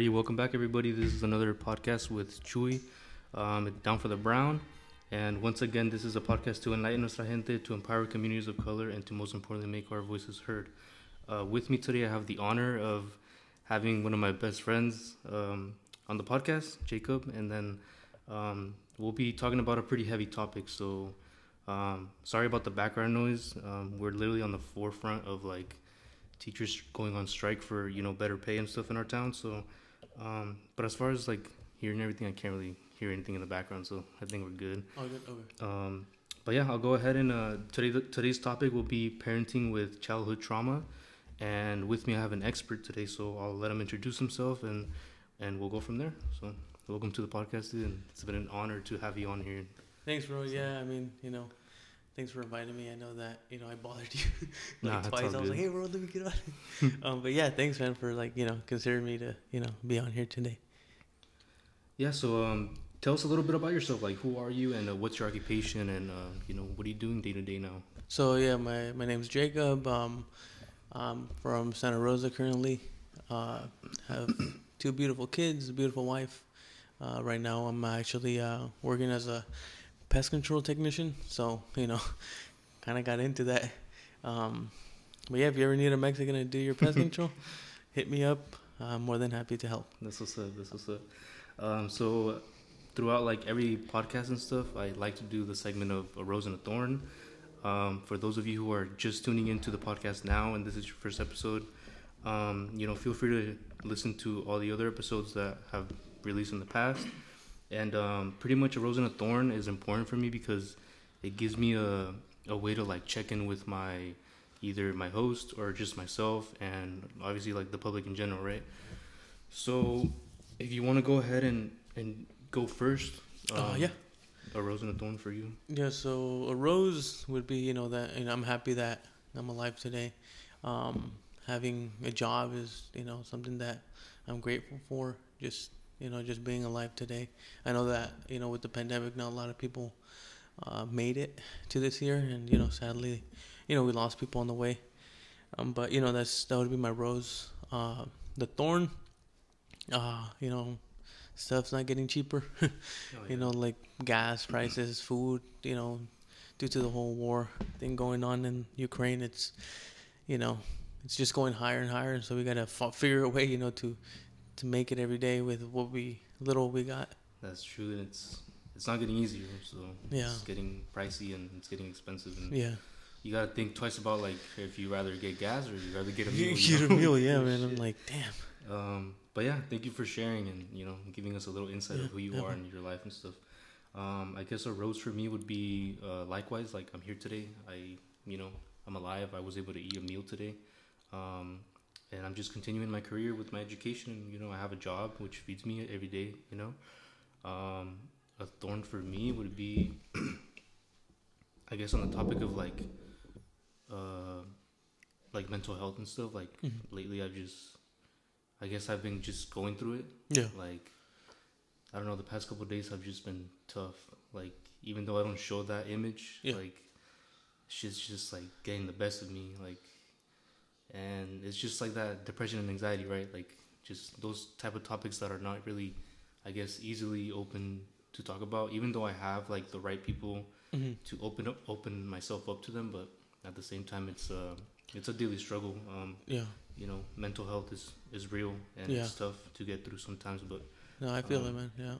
Alrighty, welcome back, everybody. This is another podcast with Chuy, um, down for the brown. And once again, this is a podcast to enlighten nuestra gente, to empower communities of color, and to most importantly, make our voices heard. Uh, with me today, I have the honor of having one of my best friends um, on the podcast, Jacob, and then um, we'll be talking about a pretty heavy topic. So, um, sorry about the background noise. Um, we're literally on the forefront of like teachers going on strike for you know better pay and stuff in our town. So, um, but as far as like hearing everything, I can't really hear anything in the background. So I think we're good. Oh, good. Okay. Um, but yeah, I'll go ahead and uh, today today's topic will be parenting with childhood trauma, and with me I have an expert today. So I'll let him introduce himself and and we'll go from there. So welcome to the podcast, dude, and it's been an honor to have you on here. Thanks, bro. Yeah, I mean, you know, thanks for inviting me. I know that you know I bothered you like Nah, twice. all I was like, hey, bro, let me get on. um, but yeah, thanks, man, for like you know considering me to you know be on here today. Yeah. So um, tell us a little bit about yourself. Like, who are you, and uh, what's your occupation, and uh, you know, what are you doing day to day now? So yeah, my my name's Jacob. Um, I'm from Santa Rosa currently. Uh, have two beautiful kids, a beautiful wife. Uh, right now, I'm actually uh, working as a pest control technician. So you know, kind of got into that. Um, but yeah, if you ever need a Mexican to do your pest control, hit me up. I'm more than happy to help. This what's up. This what's up. Um, so throughout like every podcast and stuff, I like to do the segment of a rose and a thorn. Um, for those of you who are just tuning into the podcast now, and this is your first episode, um, you know, feel free to listen to all the other episodes that have released in the past. And um, pretty much a rose and a thorn is important for me because it gives me a a way to like check in with my either my host or just myself, and obviously like the public in general, right? So, if you want to go ahead and and go first, Uh, um, yeah. a rose and a thorn for you. Yeah, so a rose would be, you know, that you know, I'm happy that I'm alive today. Um, having a job is, you know, something that I'm grateful for. Just, you know, just being alive today. I know that, you know, with the pandemic, not a lot of people uh, made it to this year, and you know, sadly, you know, we lost people on the way. Um, but you know, that's that would be my rose. Uh, the thorn, uh, you know, stuff's not getting cheaper. you know, like gas prices, food, you know, due to the whole war thing going on in Ukraine, it's, you know, it's just going higher and higher. So we gotta f- figure a way, you know, to to make it every day with what we little we got. That's true, and it's it's not getting easier. So Yeah. it's getting pricey and it's getting expensive, and Yeah, you gotta think twice about like if you rather get gas or you rather get a you meal. get a meal, yeah, man. I'm like, damn. Um, but yeah, thank you for sharing and you know giving us a little insight Yeah, of who you are and your life and stuff. Um, I guess a rose for me would be uh, likewise. Like I'm here today. I you know I'm alive. I was able to eat a meal today, um, and I'm just continuing my career with my education. You know I have a job which feeds me every day. You know, um, a thorn for me would be, I guess on the topic of like, uh, like mental health and stuff. Like Mhm. lately I've just I guess I've been just going through it. Yeah, Like I don't know, the past couple of days have just been tough. Like even though I don't show that image, Yeah. like shit's just like getting the best of me. Like and it's just like that depression and anxiety, right? Like just those type of topics that are not really I guess easily open to talk about, even though I have like the right people hmm to open up open myself up to them, but at the same time it's uh it's a daily struggle. Um yeah. you know, mental health is is real and Yeah. it's tough to get through sometimes. But No, I feel Um, it, man. Yeah.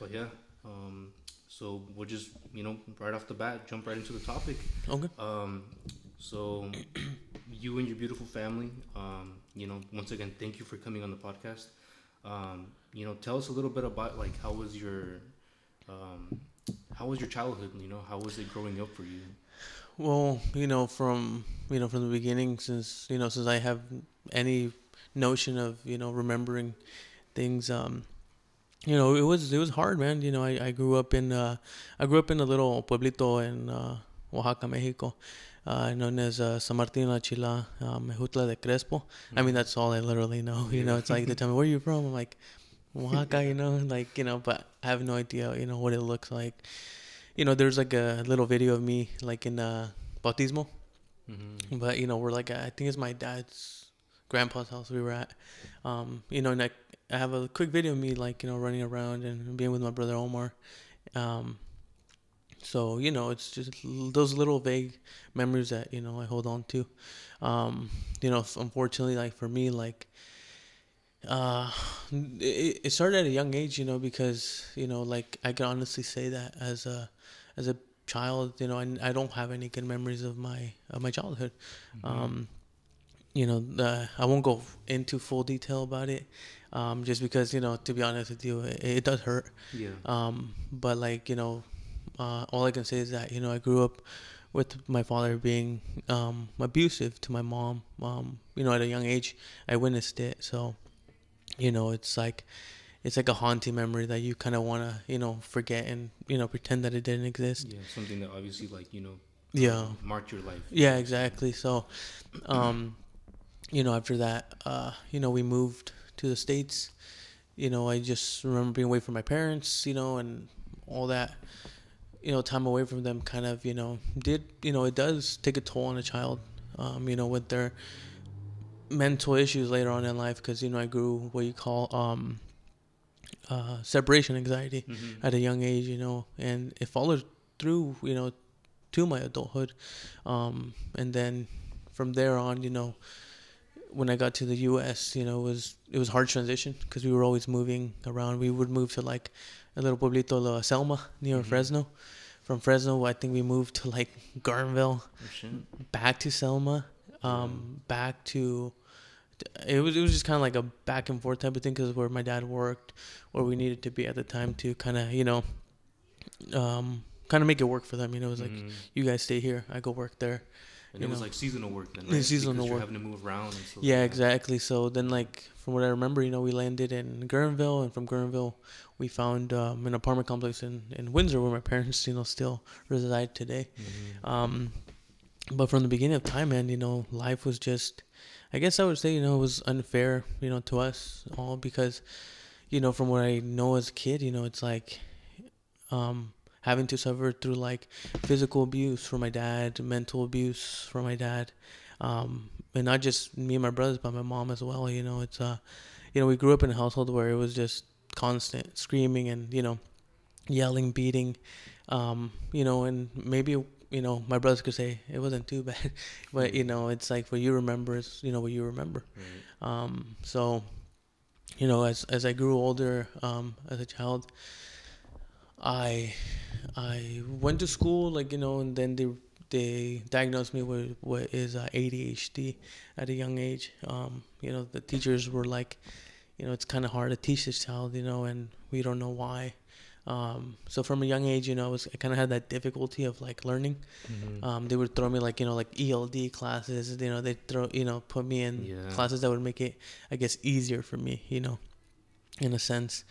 but yeah, um, so we'll just you know right off the bat jump right into the topic. Okay. Um, so you and your beautiful family, um, you know, once again, thank you for coming on the podcast. Um, you know, tell us a little bit about like how was your um, how was your childhood? You know, how was it growing up for you? Well, you know, from you know from the beginning, since you know since I have any notion of you know remembering things, um, you know it was it was hard, man. You know, I, I grew up in uh, I grew up in a little pueblito in uh, Oaxaca, Mexico, uh, known as uh, San Martin La Chila, uh, Mejutla de Crespo. I mean, that's all I literally know. You know, it's like they tell me where you from. I'm like Oaxaca, you know, like you know, but I have no idea, you know, what it looks like. You know, there's like a little video of me like in uh, bautismo, Mm-hmm. but you know, we're like I think it's my dad's grandpa's house we were at. Um, you know, and I, I have a quick video of me like you know running around and being with my brother Omar. Um, so you know, it's just those little vague memories that you know I hold on to. Um, you know, unfortunately, like for me, like uh, it, it started at a young age, you know, because you know, like I can honestly say that as a as a child, you know, I, I don't have any good memories of my of my childhood. Mm-hmm. Um, you know, the, I won't go into full detail about it, um, just because you know, to be honest with you, it, it does hurt. Yeah. Um, but like you know, uh, all I can say is that you know I grew up with my father being um, abusive to my mom. Um, you know, at a young age, I witnessed it. So, you know, it's like it's like a haunting memory that you kind of want to you know forget and you know pretend that it didn't exist. Yeah, something that obviously like you know. Yeah. Marked your life. Yeah, exactly. So, um, you know, after that, uh, you know, we moved to the states. You know, I just remember being away from my parents. You know, and all that you know, time away from them kind of, you know, did, you know, it does take a toll on a child, um, you know, with their mental issues later on in life. Because, you know, I grew what you call um, uh, separation anxiety mm-hmm. at a young age, you know, and it followed through, you know, to my adulthood. Um, and then from there on, you know, when I got to the U.S., you know, it was it was hard transition because we were always moving around. We would move to like a little pueblito, La Selma, near mm-hmm. Fresno. From Fresno, I think we moved to like Gardenville, oh, back to Selma, um, back to. It was it was just kind of like a back and forth type of thing because where my dad worked, where we needed to be at the time to kind of you know, um, kind of make it work for them. You know, it was like mm-hmm. you guys stay here, I go work there. And it was like seasonal work then, right? Seasonal because work. having to move around. yeah, like exactly. So then, like from what I remember, you know, we landed in Guerneville, and from Guerneville, we found um, an apartment complex in, in Windsor where my parents, you know, still reside today. Mm-hmm. Um, but from the beginning of time, man, you know, life was just, I guess I would say, you know, it was unfair, you know, to us all because, you know, from what I know as a kid, you know, it's like, um, having to suffer through like physical abuse from my dad, mental abuse from my dad, um, and not just me and my brothers, but my mom as well. You know, it's uh, you know, we grew up in a household where it was just constant screaming and you know, yelling, beating, um, you know, and maybe you know my brothers could say it wasn't too bad, but you know, it's like what you remember is you know what you remember. Right. Um, so, you know, as as I grew older, um, as a child. I I went to school, like you know, and then they they diagnosed me with what is uh, ADHD at a young age. Um, you know, the teachers were like, you know, it's kind of hard to teach this child, you know, and we don't know why. Um, so from a young age, you know, I was I kind of had that difficulty of like learning. Mm-hmm. Um, they would throw me like you know like ELD classes. You know, they throw you know put me in yeah. classes that would make it I guess easier for me. You know, in a sense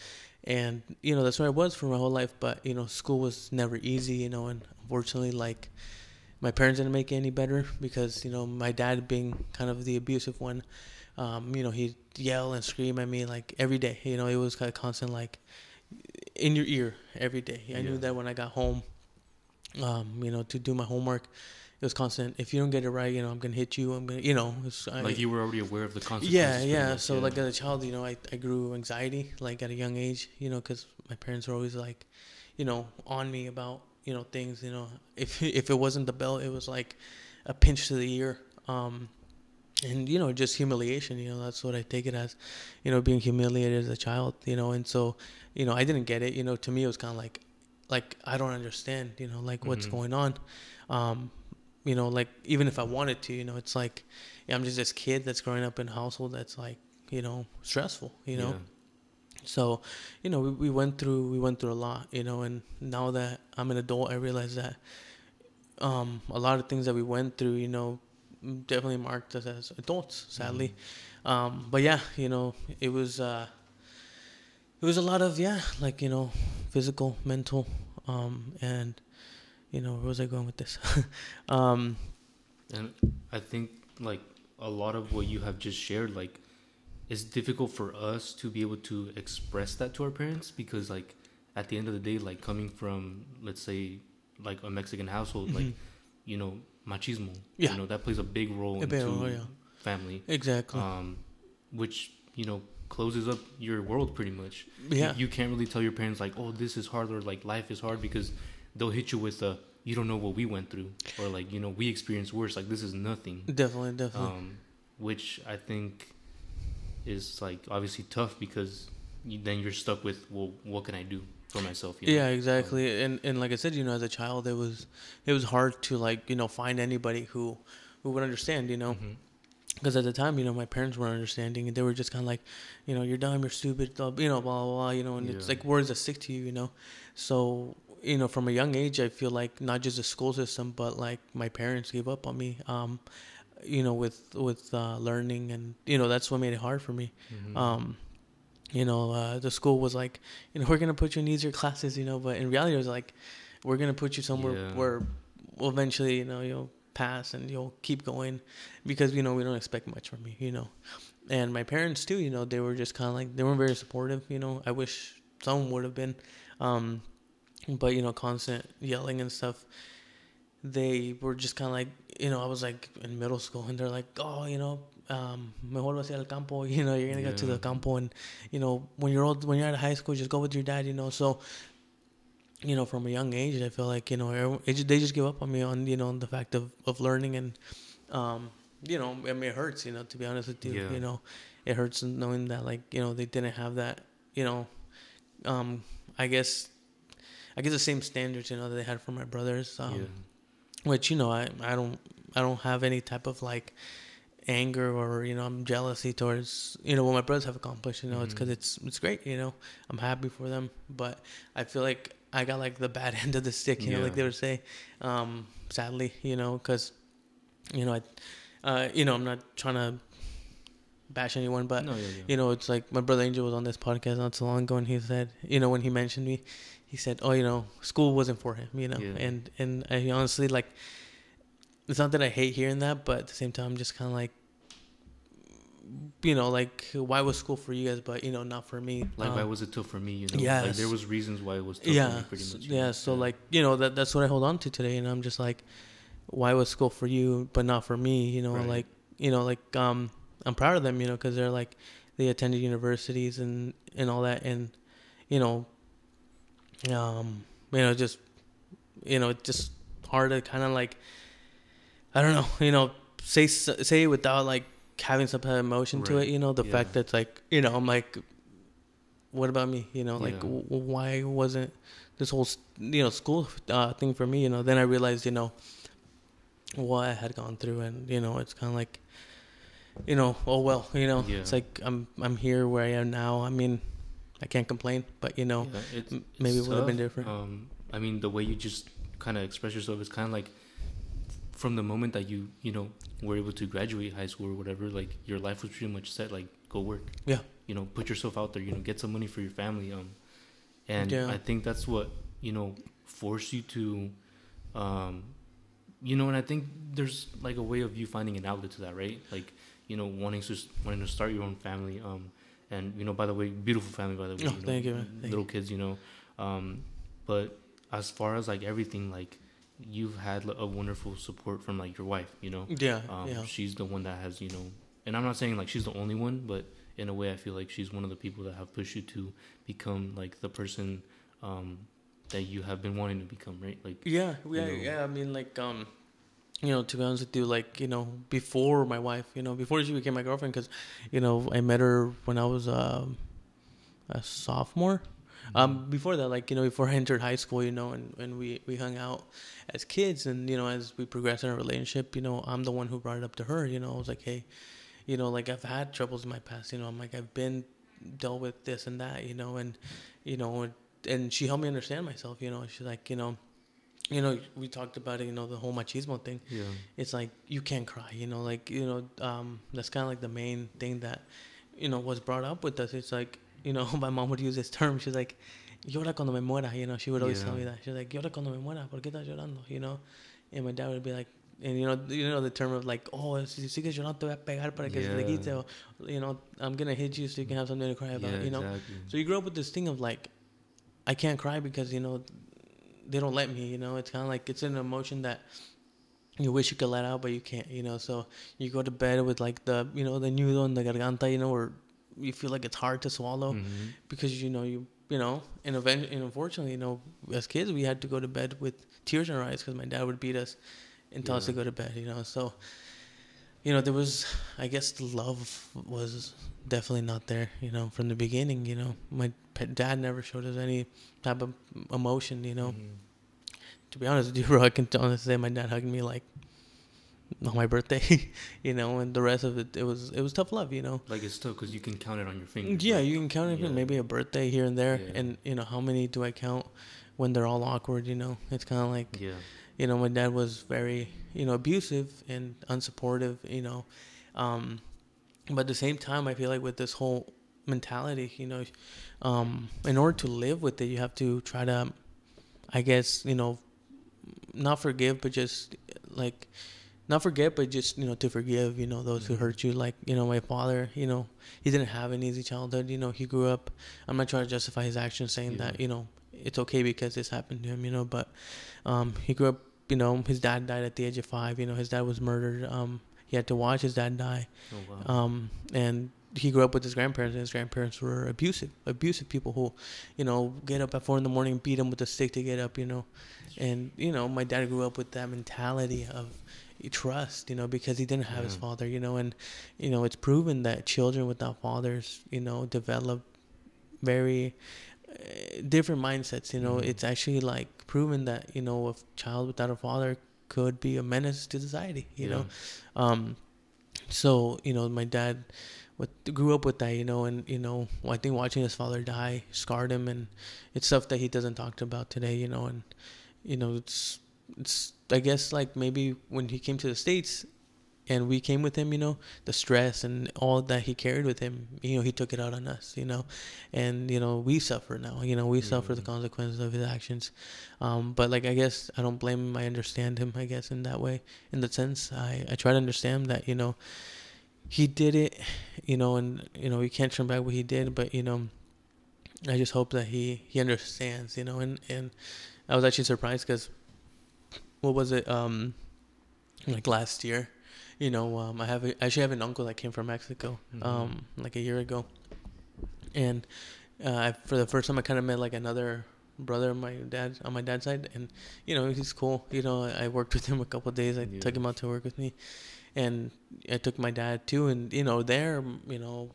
and you know that's where I was for my whole life. But you know, school was never easy. You know, and unfortunately, like my parents didn't make it any better because you know my dad being kind of the abusive one. Um, you know, he'd yell and scream at me like every day. You know, it was kind of constant, like in your ear every day. I yeah. knew that when I got home, um, you know, to do my homework, it was constant. If you don't get it right, you know, I'm gonna hit you. I'm gonna, you know, like I, you were already aware of the consequences. Yeah, yeah. So yeah. like as a child, you know, I I grew anxiety like at a young age, you know, because my parents were always like, you know, on me about you know things. You know, if if it wasn't the belt, it was like a pinch to the ear. Um, and you know just humiliation you know that's what i take it as you know being humiliated as a child you know and so you know i didn't get it you know to me it was kind of like like i don't understand you know like what's mm-hmm. going on um you know, like even if I wanted to, you know, it's like yeah, I'm just this kid that's growing up in a household that's like, you know, stressful, you know. Yeah. So, you know, we, we went through we went through a lot, you know, and now that I'm an adult, I realize that um, a lot of things that we went through, you know, definitely marked us as adults, sadly. Mm-hmm. Um, but yeah, you know, it was uh, it was a lot of yeah, like you know, physical, mental, um, and you know, where was I going with this? um, and I think like a lot of what you have just shared, like, it's difficult for us to be able to express that to our parents because, like, at the end of the day, like coming from, let's say, like a Mexican household, mm-hmm. like, you know, machismo, yeah. you know, that plays a big role into yeah. family. Exactly. Um, which you know closes up your world pretty much. yeah. You, you can't really tell your parents like, oh, this is hard or like life is hard because they'll hit you with a you don't know what we went through or like you know we experienced worse. Like this is nothing. definitely, definitely. Um, which I think is like obviously tough because you, then you're stuck with well, what can I do for myself? You know? yeah, exactly. and and like I said, you know, as a child, it was it was hard to like you know find anybody who who would understand. You know. Mhm. because at the time, you know, my parents weren't understanding, and they were just kind of like, you know, you're dumb, you're stupid, blah, you know, blah blah blah, you know, and it's like words that stick to you, you know. So, you know, from a young age, I feel like not just the school system, but like my parents gave up on me, um, you know, with with uh, learning, and you know, that's what made it hard for me. Mhm. Um, you know, uh, the school was like, you know, we're gonna put you in easier classes, you know, but in reality, it was like, we're gonna put you somewhere Yeah. where, well, eventually, you know, you'll pass and you'll keep going, because you know we don't expect much from you, you know, and my parents too, you know, they were just kind of like they weren't very supportive, you know. I wish some would have been, um, but you know, constant yelling and stuff. They were just kind of like, you know, I was like in middle school, and they're like, oh, you know, um, mejor vas al campo, you know, you're gonna go to the campo, and you know, when you're old, when you're out of high school, just go with your dad, you know. So, you know, from a young age, I feel like you know, it they just give up on me on you know the fact of of learning and, um, you know, I mean, it hurts, you know, to be honest with you, Yeah. you know, it hurts knowing that like you know they didn't have that, you know, um, I guess, I guess the same standards you know that they had for my brothers, um, yeah. which you know I I don't I don't have any type of like anger or you know I'm jealousy towards you know what my brothers have accomplished you know it's 'cause Mhm. it's it's it's great you know I'm happy for them but I feel like I got like the bad end of the stick you know like they would say um sadly you know because you know I uh you know I'm not trying to bash anyone but no, yeah, yeah. you know, it's like my brother Angel was on this podcast not so long ago, and he said, you know, when he mentioned me, he said, "Oh, you know, school wasn't for him," you know, Yeah. and and I honestly like, it's not that I hate hearing that, but at the same time, I'm just kind of like, you know, like why was school for you guys, but you know, not for me. Like, why Um, was it tough for me? You know, like there was reasons why it was tough for me, pretty much. yeah. know? So like, you know, that that's what I hold on to today, and I'm just like, why was school for you, but not for me? You know, Right. like, you know, like, um, I'm proud of them, you know, because they're like, they attended universities and and all that, and you know, um, you know, just, you know, it's just hard to kind of like, I don't know, you know, say say without like having some kind of emotion to it, you know, the Yeah. fact that's like, you know, I'm like, what about me, you know, like, Yeah. w- why wasn't this whole you know school uh, thing for me, you know? Then I realized, you know, what I had gone through, and you know, it's kind of like, you know, oh well, you know, Yeah. it's like I'm I'm here where I am now. I mean, I can't complain, but you know, it's, maybe it would have been different. Um, I mean, the way you just kind of express yourself is kind of like from the moment that you, you know, were able to graduate high school or whatever, like your life was pretty much set. Like, go work. Yeah. You know, put yourself out there. You know, get some money for your family. Um, and Yeah. I think that's what you know forced you to, um, you know, and I think there's like a way of you finding an outlet to that, right? Like, you know, wanting to wanting to start your own family. Um, and you know, by the way, beautiful family, by the way. Oh, you know, thank you, man. Thank little kids, you know. Um, but as far as like everything, like you've had a wonderful support from like your wife, you know. yeah, Um, yeah, She's the one that has, you know, and I'm not saying like she's the only one, but in a way, I feel like she's one of the people that have pushed you to become like the person um, that you have been wanting to become, right? Like, yeah, yeah, know. yeah. I mean, like, um, you know, to be honest with you, like, you know, before my wife, you know, before she became my girlfriend, because, you know, I met her when I was um, a sophomore. Um, before that, like you know, before I entered high school, you know, and, and we, we hung out as kids, and you know, as we progressed in our relationship, you know, I'm the one who brought it up to her. You know, I was like, hey, you know, like I've had troubles in my past. You know, I'm like I've been dealt with this and that. You know, and you know, and, she helped me understand myself. You know, she's like, you know, you know, we talked about it. You know, the whole machismo thing yeah, it's like you can't cry you know like you know um that's kind of like the main thing that you know was brought up with us it's like you know my mom would use this term. She's like llora cuando me muera you know she would always tell me that. She's like llora cuando me muera por qué estás llorando? You know? And my dad would be like and you know you know the term of like oh si sigues llorando te voy a pegar para que se te quite or you know I'm gonna hit you so you can have something to cry about yeah, you know? exactly. so you grow up with this thing of like, I can't cry because you know, they don't let me. You know, it's kind of like it's an emotion that you wish you could let out, but you can't, you know. So you go to bed with like the, you know, the nudo and the garganta, you know, or you feel like it's hard to swallow Mhm. because you know you, you know, and event, and unfortunately, you know, as kids we had to go to bed with tears in our eyes because my dad would beat us and tell us to go to bed, you know. So, you know, there was, I guess, the love was definitely not there, you know, from the beginning. You know, my dad never showed us any type of emotion, you know Mhm. to be honest with you, bro, I can honestly say my dad hugged me like on my birthday, you know, and the rest of it, it was it was tough love, you know. Like it's tough because you can count it on your fingers. Yeah, like- you can count it yeah. maybe a birthday here and there, Yeah. and you know how many do I count when they're all awkward? You know, it's kind of like Yeah. you know my dad was very you know abusive and unsupportive, you know, um, but at the same time, I feel like with this whole mentality, you know, um, in order to live with it, you have to try to, I guess, you know, not forgive, but just like not forget, but just you know to forgive. You know those who Mhm. hurt you. Like you know my father. You know he didn't have an easy childhood. You know he grew up. I'm not trying to justify his actions, saying Yeah. that you know it's okay because this happened to him. You know, but um, he grew up. You know his dad died at the age of five. You know his dad was murdered. Um, he had to watch his dad die. Oh wow. Um, and he grew up with his grandparents, and his grandparents were abusive, abusive people who, you know, get up at four in the morning, beat him with a stick to get up, you know, and you know, my dad grew up with that mentality of trust, you know, because he didn't have his father, you know, and you know, it's proven that children without fathers, you know, develop very uh, different mindsets. You know, Mhm. it's actually like proven that you know, a child without a father could be a menace to society. You know, um, so you know, my dad with, grew up with that, you know, and you know, I think watching his father die scarred him, and it's stuff that he doesn't talk about today, you know, and you know, it's it's I guess like maybe when he came to the states, and we came with him, you know, the stress and all that he carried with him, you know, he took it out on us, you know, and you know, we suffer now, you know, we suffer the Mhm. consequences of his actions, um, but like I guess I don't blame him, I understand him, I guess in that way, in that sense, I I try to understand that, you know he did it, you know, and you know, we can't turn back what he did, but you know, I just hope that he he understands, you know, and and I was actually surprised because what was it, um, like last year, you know, um, I have a, actually have an uncle that came from Mexico, Mhm. um, like a year ago, and uh, I, for the first time I kind of met like another brother on my dad on my dad's side, and you know, he's cool. You know, I worked with him a couple of days. I Yeah. took him out to work with me and I took my dad too, and you know, there, you know,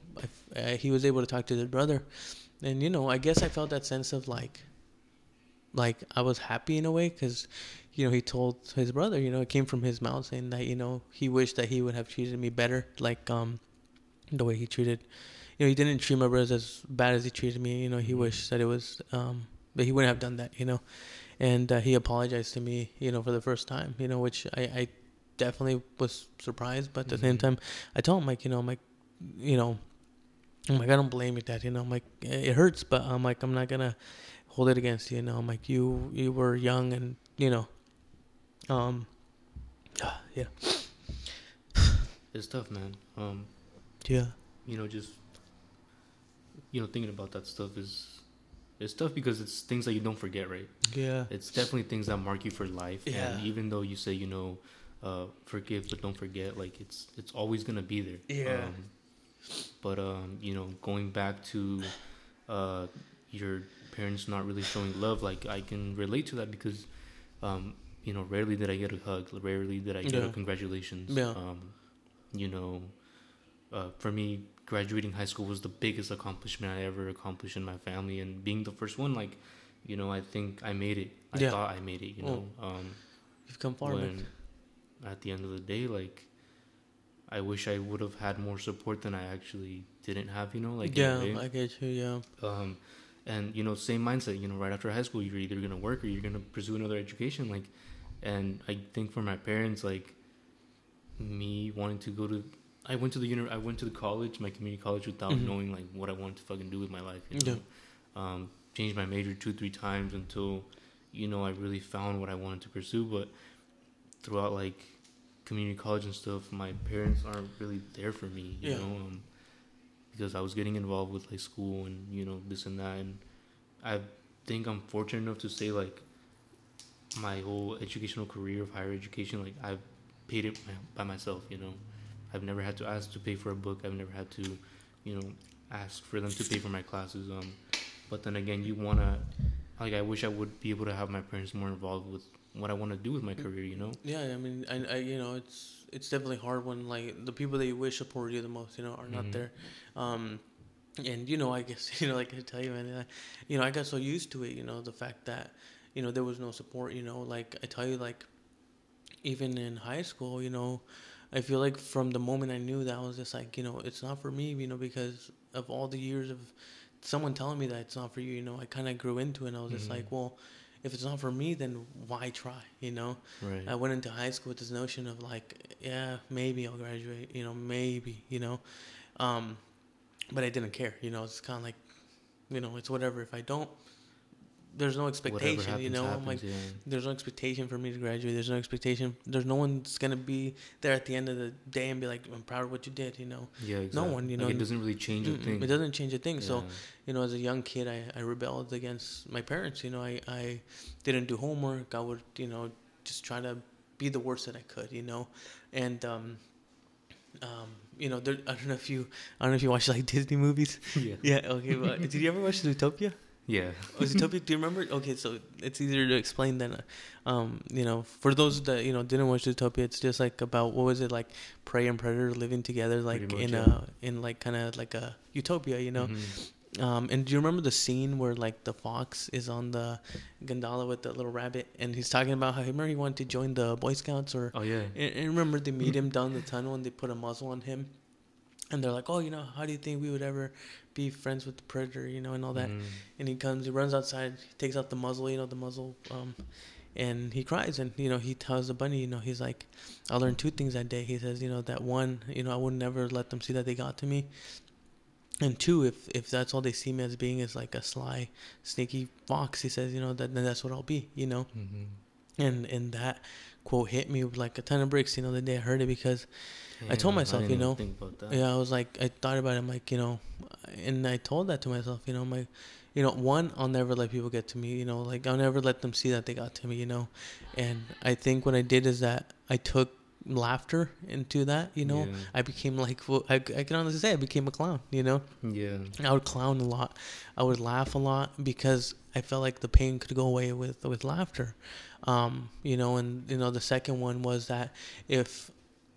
I, I, he was able to talk to his brother, and you know, I guess I felt that sense of like, like I was happy in a way because, you know, he told his brother, you know, it came from his mouth saying that you know he wished that he would have treated me better, like um, the way he treated, you know, he didn't treat my brothers as bad as he treated me. You know, he Mhm. wished that it was um, that he wouldn't have done that. You know, and uh, he apologized to me, you know, for the first time. You know, which I, I definitely was surprised, but at the same Mhm. time, I told him like, you know, I'm like, you know, I'm like, I don't blame you, Dad. You know, I'm like, it hurts, but I'm like, I'm not gonna hold it against you. You know, I'm like, you you were young and you know, um, yeah, It's tough, man. Um, yeah, you know, just you know, thinking about that stuff is it's tough because it's things that you don't forget, right? yeah, It's definitely things that mark you for life. Yeah. And even though you say, you know, uh, forgive but don't forget, like it's it's always gonna be there. Yeah. Um, but um, you know, going back to uh, your parents not really showing love, like I can relate to that because um, you know, rarely did I get a hug. Rarely did I get a congratulations. Yeah. Um, you know, uh, for me, graduating high school was the biggest accomplishment I ever accomplished in my family, and being the first one, like, you know, I think I made it. I Yeah. thought I made it. You Oh, know, um, you've come far, when at the end of the day, like, I wish I would have had more support than I actually didn't have. You know, like, yeah. I get you. Yeah, um, and you know, same mindset. You know, right after high school, you're either gonna work or you're gonna pursue another education. Like, and I think for my parents, like, me wanting to go to, I went to the uni- I went to the college, my community college, without Mhm. knowing like what I wanted to fucking do with my life. You know? Um, changed my major two, three times until, you know, I really found what I wanted to pursue. But throughout like community college and stuff, my parents aren't really there for me. You Yeah. know, um, because I was getting involved with like school and you know this and that, and I think I'm fortunate enough to say like my whole educational career of higher education, like I've paid it by myself. You know, I've never had to ask to pay for a book. I've never had to, you know, ask for them to pay for my classes. Um, but then again, you wanna like I wish I would be able to have my parents more involved with what I want to do with my career. You know. Yeah, I mean, I, I you know, it's it's definitely hard when like the people that you wish support you the most, you know, are not Mhm. there. Um, and you know, I guess you know, like I tell you, man, I, you know, I got so used to it, you know, the fact that you know there was no support, you know, like I tell you, like even in high school, you know, I feel like from the moment I knew that I was just like, you know, it's not for me, you know, because of all the years of someone telling me that it's not for you, you know, I kind of grew into it. and I was just Mhm. like, well, if it's not for me, then why try, you know? Right. I went into high school with this notion of like, yeah, maybe I'll graduate, you know, maybe, you know, um, but I didn't care, you know. It's kind of like, you know, it's whatever. If I don't, there's no expectation, happens, you know. I'm like, yeah. there's no expectation for me to graduate. There's no expectation. There's no one's gonna be there at the end of the day and be like, I'm proud of what you did, you know. Yeah, exactly. No one, you Like, know, it doesn't really change a thing. It doesn't change a thing. So you know, as a young kid, I, I rebelled against my parents. You know, I, I didn't do homework. I would, you know, just try to be the worst that I could, you know. And, um, um, you know, there, I don't know if you, I don't know if you watch like Disney movies. yeah. Yeah, okay. But did you ever watch Zootopia? Yeah. Oh, Zootopia, do you remember? Okay, so it's easier to explain than, uh, um, you know, for those that, you know, didn't watch Zootopia, it's just like about, what was it, like prey and predator living together, like much, in yeah. a, in like kind of like a utopia, you know? Mhm. Um, and do you remember the scene where like the fox is on the gondola with the little rabbit, and he's talking about how remember he wanted to join the Boy Scouts, or Oh yeah. and, and remember they meet him down the tunnel and they put a muzzle on him, and they're like, oh, you know, how do you think we would ever be friends with the predator, you know, and all that. Mhm. And he comes, he runs outside, he takes out the muzzle, you know, the muzzle, um, and he cries, and you know, he tells the bunny, you know, he's like, I learned two things that day. He says, you know, that one, you know, I would never let them see that they got to me. And two, if if that's all they see me as being is like a sly, sneaky fox, he says, you know, that then that's what I'll be, you know. Mhm. And and that quote hit me with like a ton of bricks, you know, the day I heard it because I told myself, didn't you know, think about that. yeah, I was like, I thought about it. I'm like, you know, and I told that to myself, you know, my, you know, one, I'll never let people get to me, you know, like I'll never let them see that they got to me, you know, and I think what I did is that I took laughter into that, you know, Yeah. I became like, well, I, I can honestly say I became a clown, you know, Yeah. I would clown a lot, I would laugh a lot because I felt like the pain could go away with with laughter, um, you know, and you know the second one was that if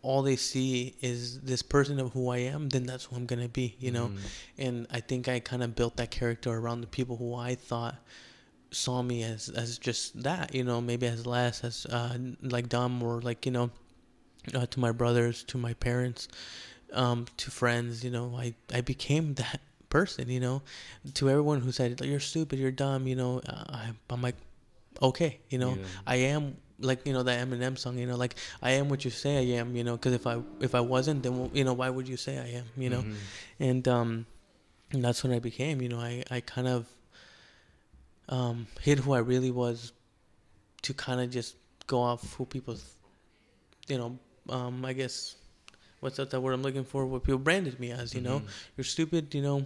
all they see is this person of who I am, then that's who I'm gonna be, you know. Mhm. And I think I kind of built that character around the people who I thought saw me as as just that, you know, maybe as less as uh, like dumb or like you know, uh, to my brothers, to my parents, um, to friends, you know, I I became that person, you know, to everyone who said you're stupid, you're dumb, you know, uh, I, I'm like, okay, you know, Yeah. I am like you know that Eminem song, you know, like I am what you say I am, you know, because if I if I wasn't, then you know why would you say I am, you know, Mhm. and um, and that's when I became, you know, I I kind of um hid who I really was to kind of just go off who people, you know, um I guess what's that, that word I'm looking for? What people branded me as, you know, Mhm. you're stupid, you know.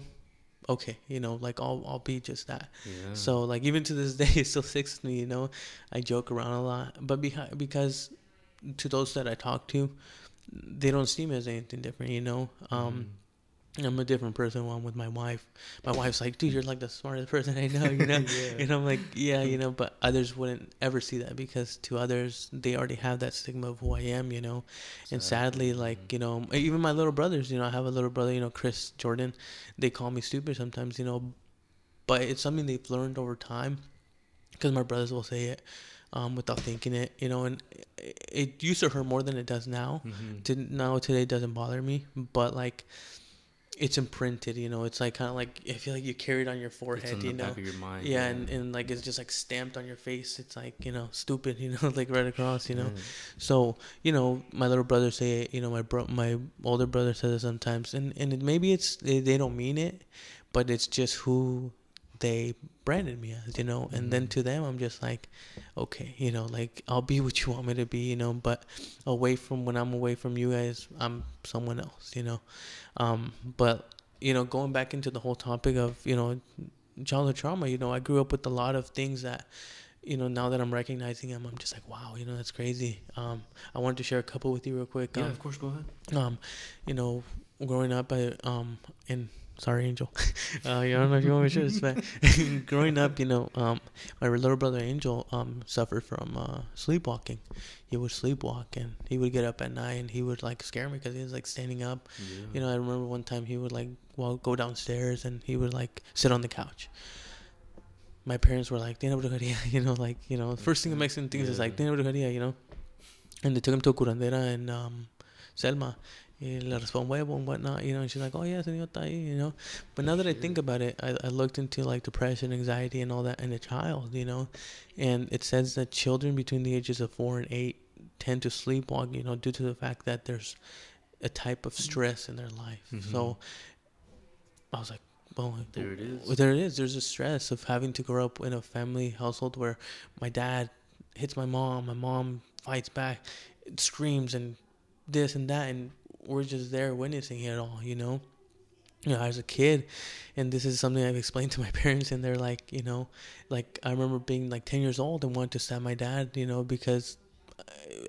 Okay, you know, like I'll I'll be just that. Yeah. So like even to this day, it still sticks with me. You know, I joke around a lot, but behind because to those that I talk to, they don't see me as anything different. You know, um, I'm a different person when I'm with my wife. My wife's like, "Dude, you're like the smartest person I know." You know, Yeah. and I'm like, "Yeah, you know," but others wouldn't ever see that because to others they already have that stigma of who I am. You know, and sadly, like you know, even my little brothers. You know, I have a little brother. You know, Chris Jordan. They call me stupid sometimes. You know, but it's something they've learned over time because my brothers will say it um, without thinking it. You know, and it, it used to hurt more than it does now. Mhm. To now today doesn't bother me, but like. It's imprinted, you know. It's like kind of like I feel like you carry it on your It's forehead, on you the know. back of your mind. Yeah, and, and like it's just like stamped on your face. It's like you know, stupid, you know, like right across, you know. Yeah. So you know, my little brother say it. You know, my bro, my older brother says it sometimes, and and it, maybe it's they, they don't mean it, but it's just who they branded me as, you know. And then Mhm. to them, I'm just like, okay, you know, like I'll be what you want me to be, you know. But away from when I'm away from you guys, I'm someone else, you know. Um, but you know, going back into the whole topic of you know childhood trauma, you know, I grew up with a lot of things that you know, now that I'm recognizing him, I'm just like, wow, you know, that's crazy. Um, I wanted to share a couple with you real quick. Yeah, Um, of course. Go ahead. um, you know, growing up, I um, in sorry, Angel, uh, I don't know if you want me to share this, but growing up, you know, um, my little brother Angel um suffered from uh sleepwalking. He would sleepwalk and he would get up at night and he would like scare me because he was like standing up. Yeah. You know, I remember one time he would like well go downstairs and he would like sit on the couch. My parents were like, you know, like you know, first thing that makes them think is like, Yeah. You know. And they took him to a curandera in um, Selma. Le un huevo and whatnot, you know. And she's like, "Oh yeah, señor está ahí," you know. But now that I think about it, I, I looked into like depression, anxiety, and all that in a child, you know. And it says that children between the ages of four and eight tend to sleepwalk, you know, due to the fact that there's a type of stress in their life. Mhm. So I was like, well, There it is. well, there it is. There's a stress of having to grow up in a family household where my dad hits my mom, my mom fights back, screams, and this and that, and we're just there witnessing it all, you know. You know, as a kid, and this is something I've explained to my parents, and they're like, you know, like I remember being like ten years old and wanted to stab my dad, you know, because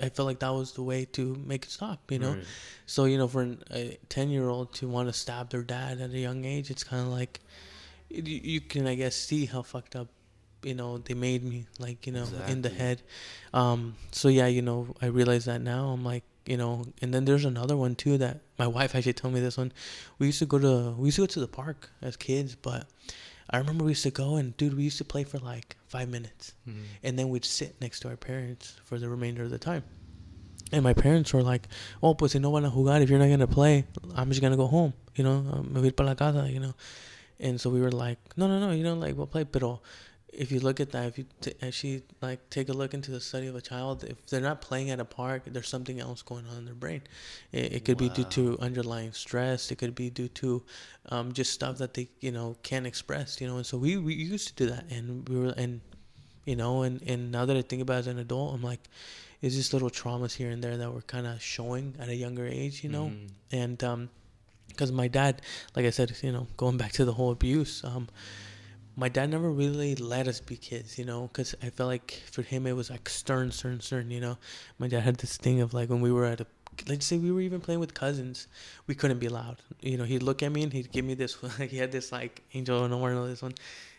I, felt like that was the way to make it stop, you know. Right. So you know, for a ten-year-old to want to stab their dad at a young age, it's kind of like you, you can, I guess, see how fucked up, you know, they made me, like you know, in the head. Um, so yeah, you know, I realize that now. I'm like, you know, and then there's another one too that my wife actually told me this one. We used to go to we used to go to the park as kids, but I remember we used to go and dude, we used to play for like five minutes Mhm. and then we'd sit next to our parents for the remainder of the time. And my parents were like, "Oh, pues si no van a jugar, if you're not gonna play, I'm just gonna go home, you know, um, me voy para la casa, you know." And so we were like, "No, no, no, you know, like we'll play." Pero if you look at that, if you t- actually like take a look into the study of a child, if they're not playing at a park, there's something else going on in their brain. It, it could be due to underlying stress. It could be due to um, just stuff that they, you know, can't express, you know. And so we, we used to do that, and we were and you know and and now that i think about it as an adult i'm like it's just little traumas here and there that were kind of showing at a younger age you know Mhm. and um because my dad like i said you know going back to the whole abuse um my dad never really let us be kids you know because i felt like for him it was like stern stern stern you know. My dad had this thing of like when we were at a let's say we were even playing with cousins we couldn't be loud. You know he'd look at me and he'd give me this like he had this like angel i don't want to know this one.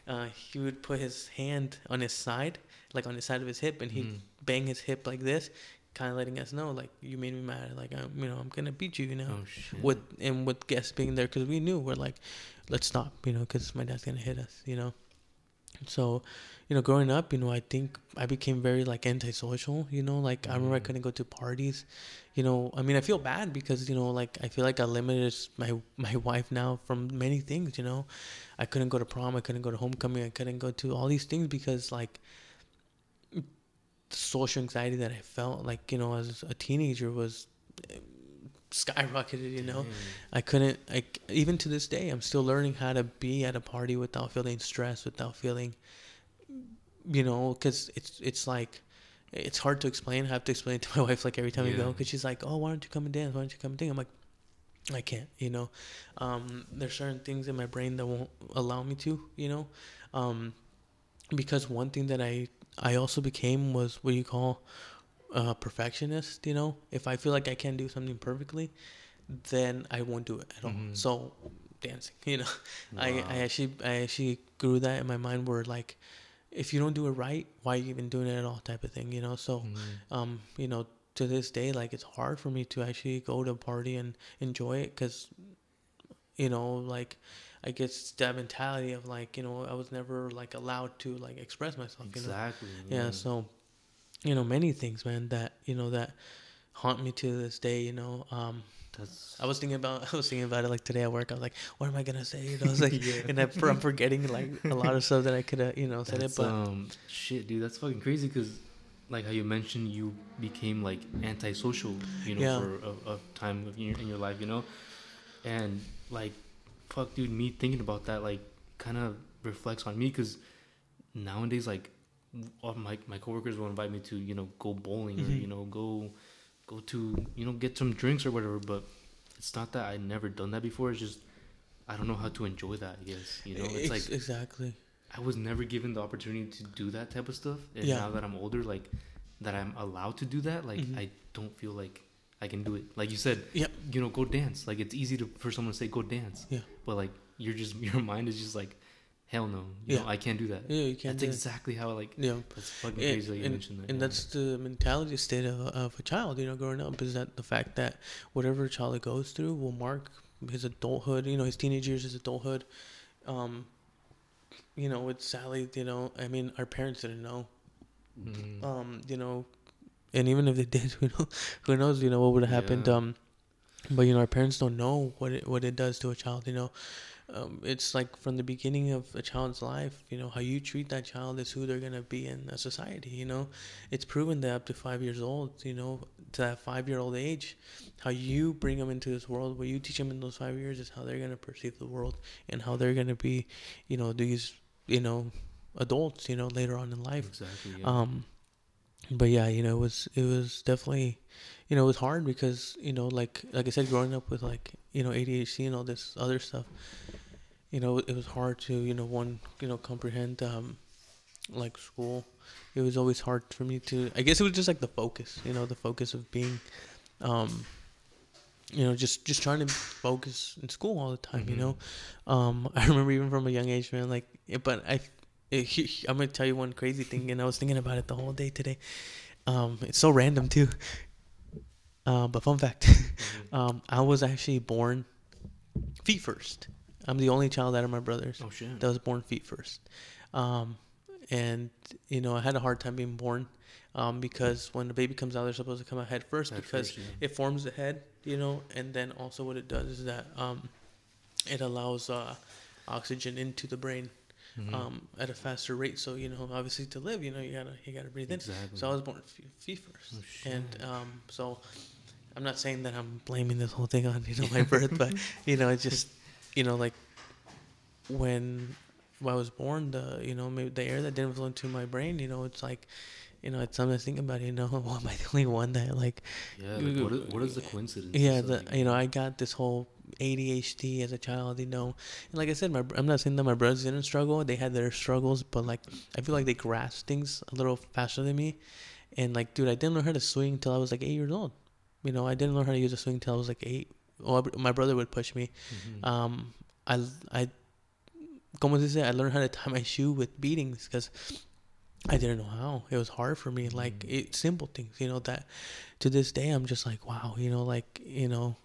Uh, he would put his hand on his side, like on the side of his hip, and he'd Mhm. bang his hip like this, kind of letting us know, like you made me mad, like I'm, you know, I'm gonna beat you, you know. Oh shit. With and with guests being there, because we knew we're like, let's stop, you know, because my dad's gonna hit us, you know. So, you know, growing up, you know, I think I became very like antisocial, you know, like I remember I Mhm. couldn't go to parties, you know. I mean, I feel bad because you know, like I feel like I limited my my wife now from many things, you know. I couldn't go to prom, I couldn't go to homecoming, I couldn't go to all these things because like social anxiety that I felt like, you know, as a teenager was eh, skyrocketed, you know. Dang. I couldn't like even to this day I'm still learning how to be at a party without feeling stressed, without feeling you know, cuz it's it's like it's hard to explain. I have to explain it to my wife like every time we go cuz she's like, "Oh, why don't you come and dance? Why don't you come and dance?" I'm like I can't, you know. Um there's certain things in my brain that won't allow me to, you know. Um because one thing that I I also became was what you call a perfectionist, you know. If I feel like I can't do something perfectly, then I won't do it at all. Mhm. So dancing, you know. I, Wow. I actually I actually grew that in my mind where like if you don't do it right, why are you even doing it at all type of thing, you know? So Mhm. um, you know, to this day like it's hard for me to actually go to a party and enjoy it cuz you know, like I guess that mentality of like, you know, I was never like allowed to like express myself, you know Exactly. yeah so you know many things man that you know that haunt me to this day you know um That's. i was thinking about i was thinking about it like today at work i was like what am i gonna say you know i was like Yeah. and I, i'm forgetting like a lot of stuff that i could have you know said it but um, shit, dude. That's fucking crazy. Cause, like how you mentioned, you became like antisocial, you know, Yeah. for a, a time of your, in your life, you know, and like, fuck, dude. Me thinking about that, like, kind of reflects on me. Cause nowadays, like, my my coworkers will invite me to, you know, go bowling or Mhm. you know, go go to, you know, get some drinks or whatever. But it's not that I never done that before. It's just I don't know how to enjoy that. I guess you know, it's like exactly I was never given the opportunity to do that type of stuff. And Yeah. now that I'm older, like that I'm allowed to do that, like Mhm. I don't feel like I can do it. Like you said, Yeah. you know, go dance. Like it's easy to for someone to say go dance. Yeah. But like you're just your mind is just like, hell no. You Yeah. know, I can't do that. Yeah, you can't. That's exactly how like Yeah. that's fucking crazy that you and, mentioned that. and yeah. that's the mentality state of, of a child, you know, growing up is that the fact that whatever a child goes through will mark his adulthood, you know, his teenage years, his adulthood. Um, you know, with Sally, you know, I mean, our parents didn't know, Mhm. um, you know, and even if they did, who know, who knows, you know, what would have happened. Yeah. Um, but you know, our parents don't know what it what it does to a child. You know, um, it's like from the beginning of a child's life. You know, how you treat that child is who they're gonna be in a society. You know, it's proven that up to five years old. You know, to that five year old age, how you bring them into this world, what you teach them in those five years is how they're gonna perceive the world and how they're gonna be. You know, these you know adults. You know, later on in life. exactly. Yeah. Um, but yeah, you know, it was it was definitely, you know, it was hard because you know, like like I said, growing up with like you know ADHD and all this other stuff, you know, it was hard to you know one you know comprehend um, like school. It was always hard for me to. I guess it was just like the focus, you know, the focus of being, um, you know, just just trying to focus in school all the time. You Mhm. know, um, I remember even from a young age, man. Like, but I, I'm gonna tell you one crazy thing, and I was thinking about it the whole day today. Um, it's so random too. Uh, but fun fact, Mhm. um, I was actually born feet first. I'm the only child out of my brothers oh shit. that was born feet first. Um, and you know, I had a hard time being born um, because when the baby comes out, they're supposed to come out head first At because first, yeah. it forms the head, you know, and then also what it does is that um, it allows uh, oxygen into the brain Mhm. um, at a faster rate. So you know, obviously to live, you know, you gotta you gotta breathe in. So I was born feet first, Oh, and um, so I'm not saying that I'm blaming this whole thing on you know my birth, but you know, it's just you know like when when I was born, the you know maybe the air that didn't flow into my brain, you know, it's like you know it's something to think about. You know, well, am I the only one that like yeah. Like, what, is, what is the coincidence? yeah, the, like- you know, I got this whole ADHD as a child, you know, and like I said, my I'm not saying that my brothers didn't struggle; they had their struggles, but like I feel like they grasped things a little faster than me, and like, dude, I didn't learn how to swing until I was like eight years old. You know, I didn't learn how to use a swing until I was like eight. Well, my brother would push me. Mhm. Um, I I, como se dice, I learned how to tie my shoe with beatings because I didn't know how. It was hard for me. Like Mhm. it, simple things, you know. That to this day, I'm just like, wow, you know, like you know,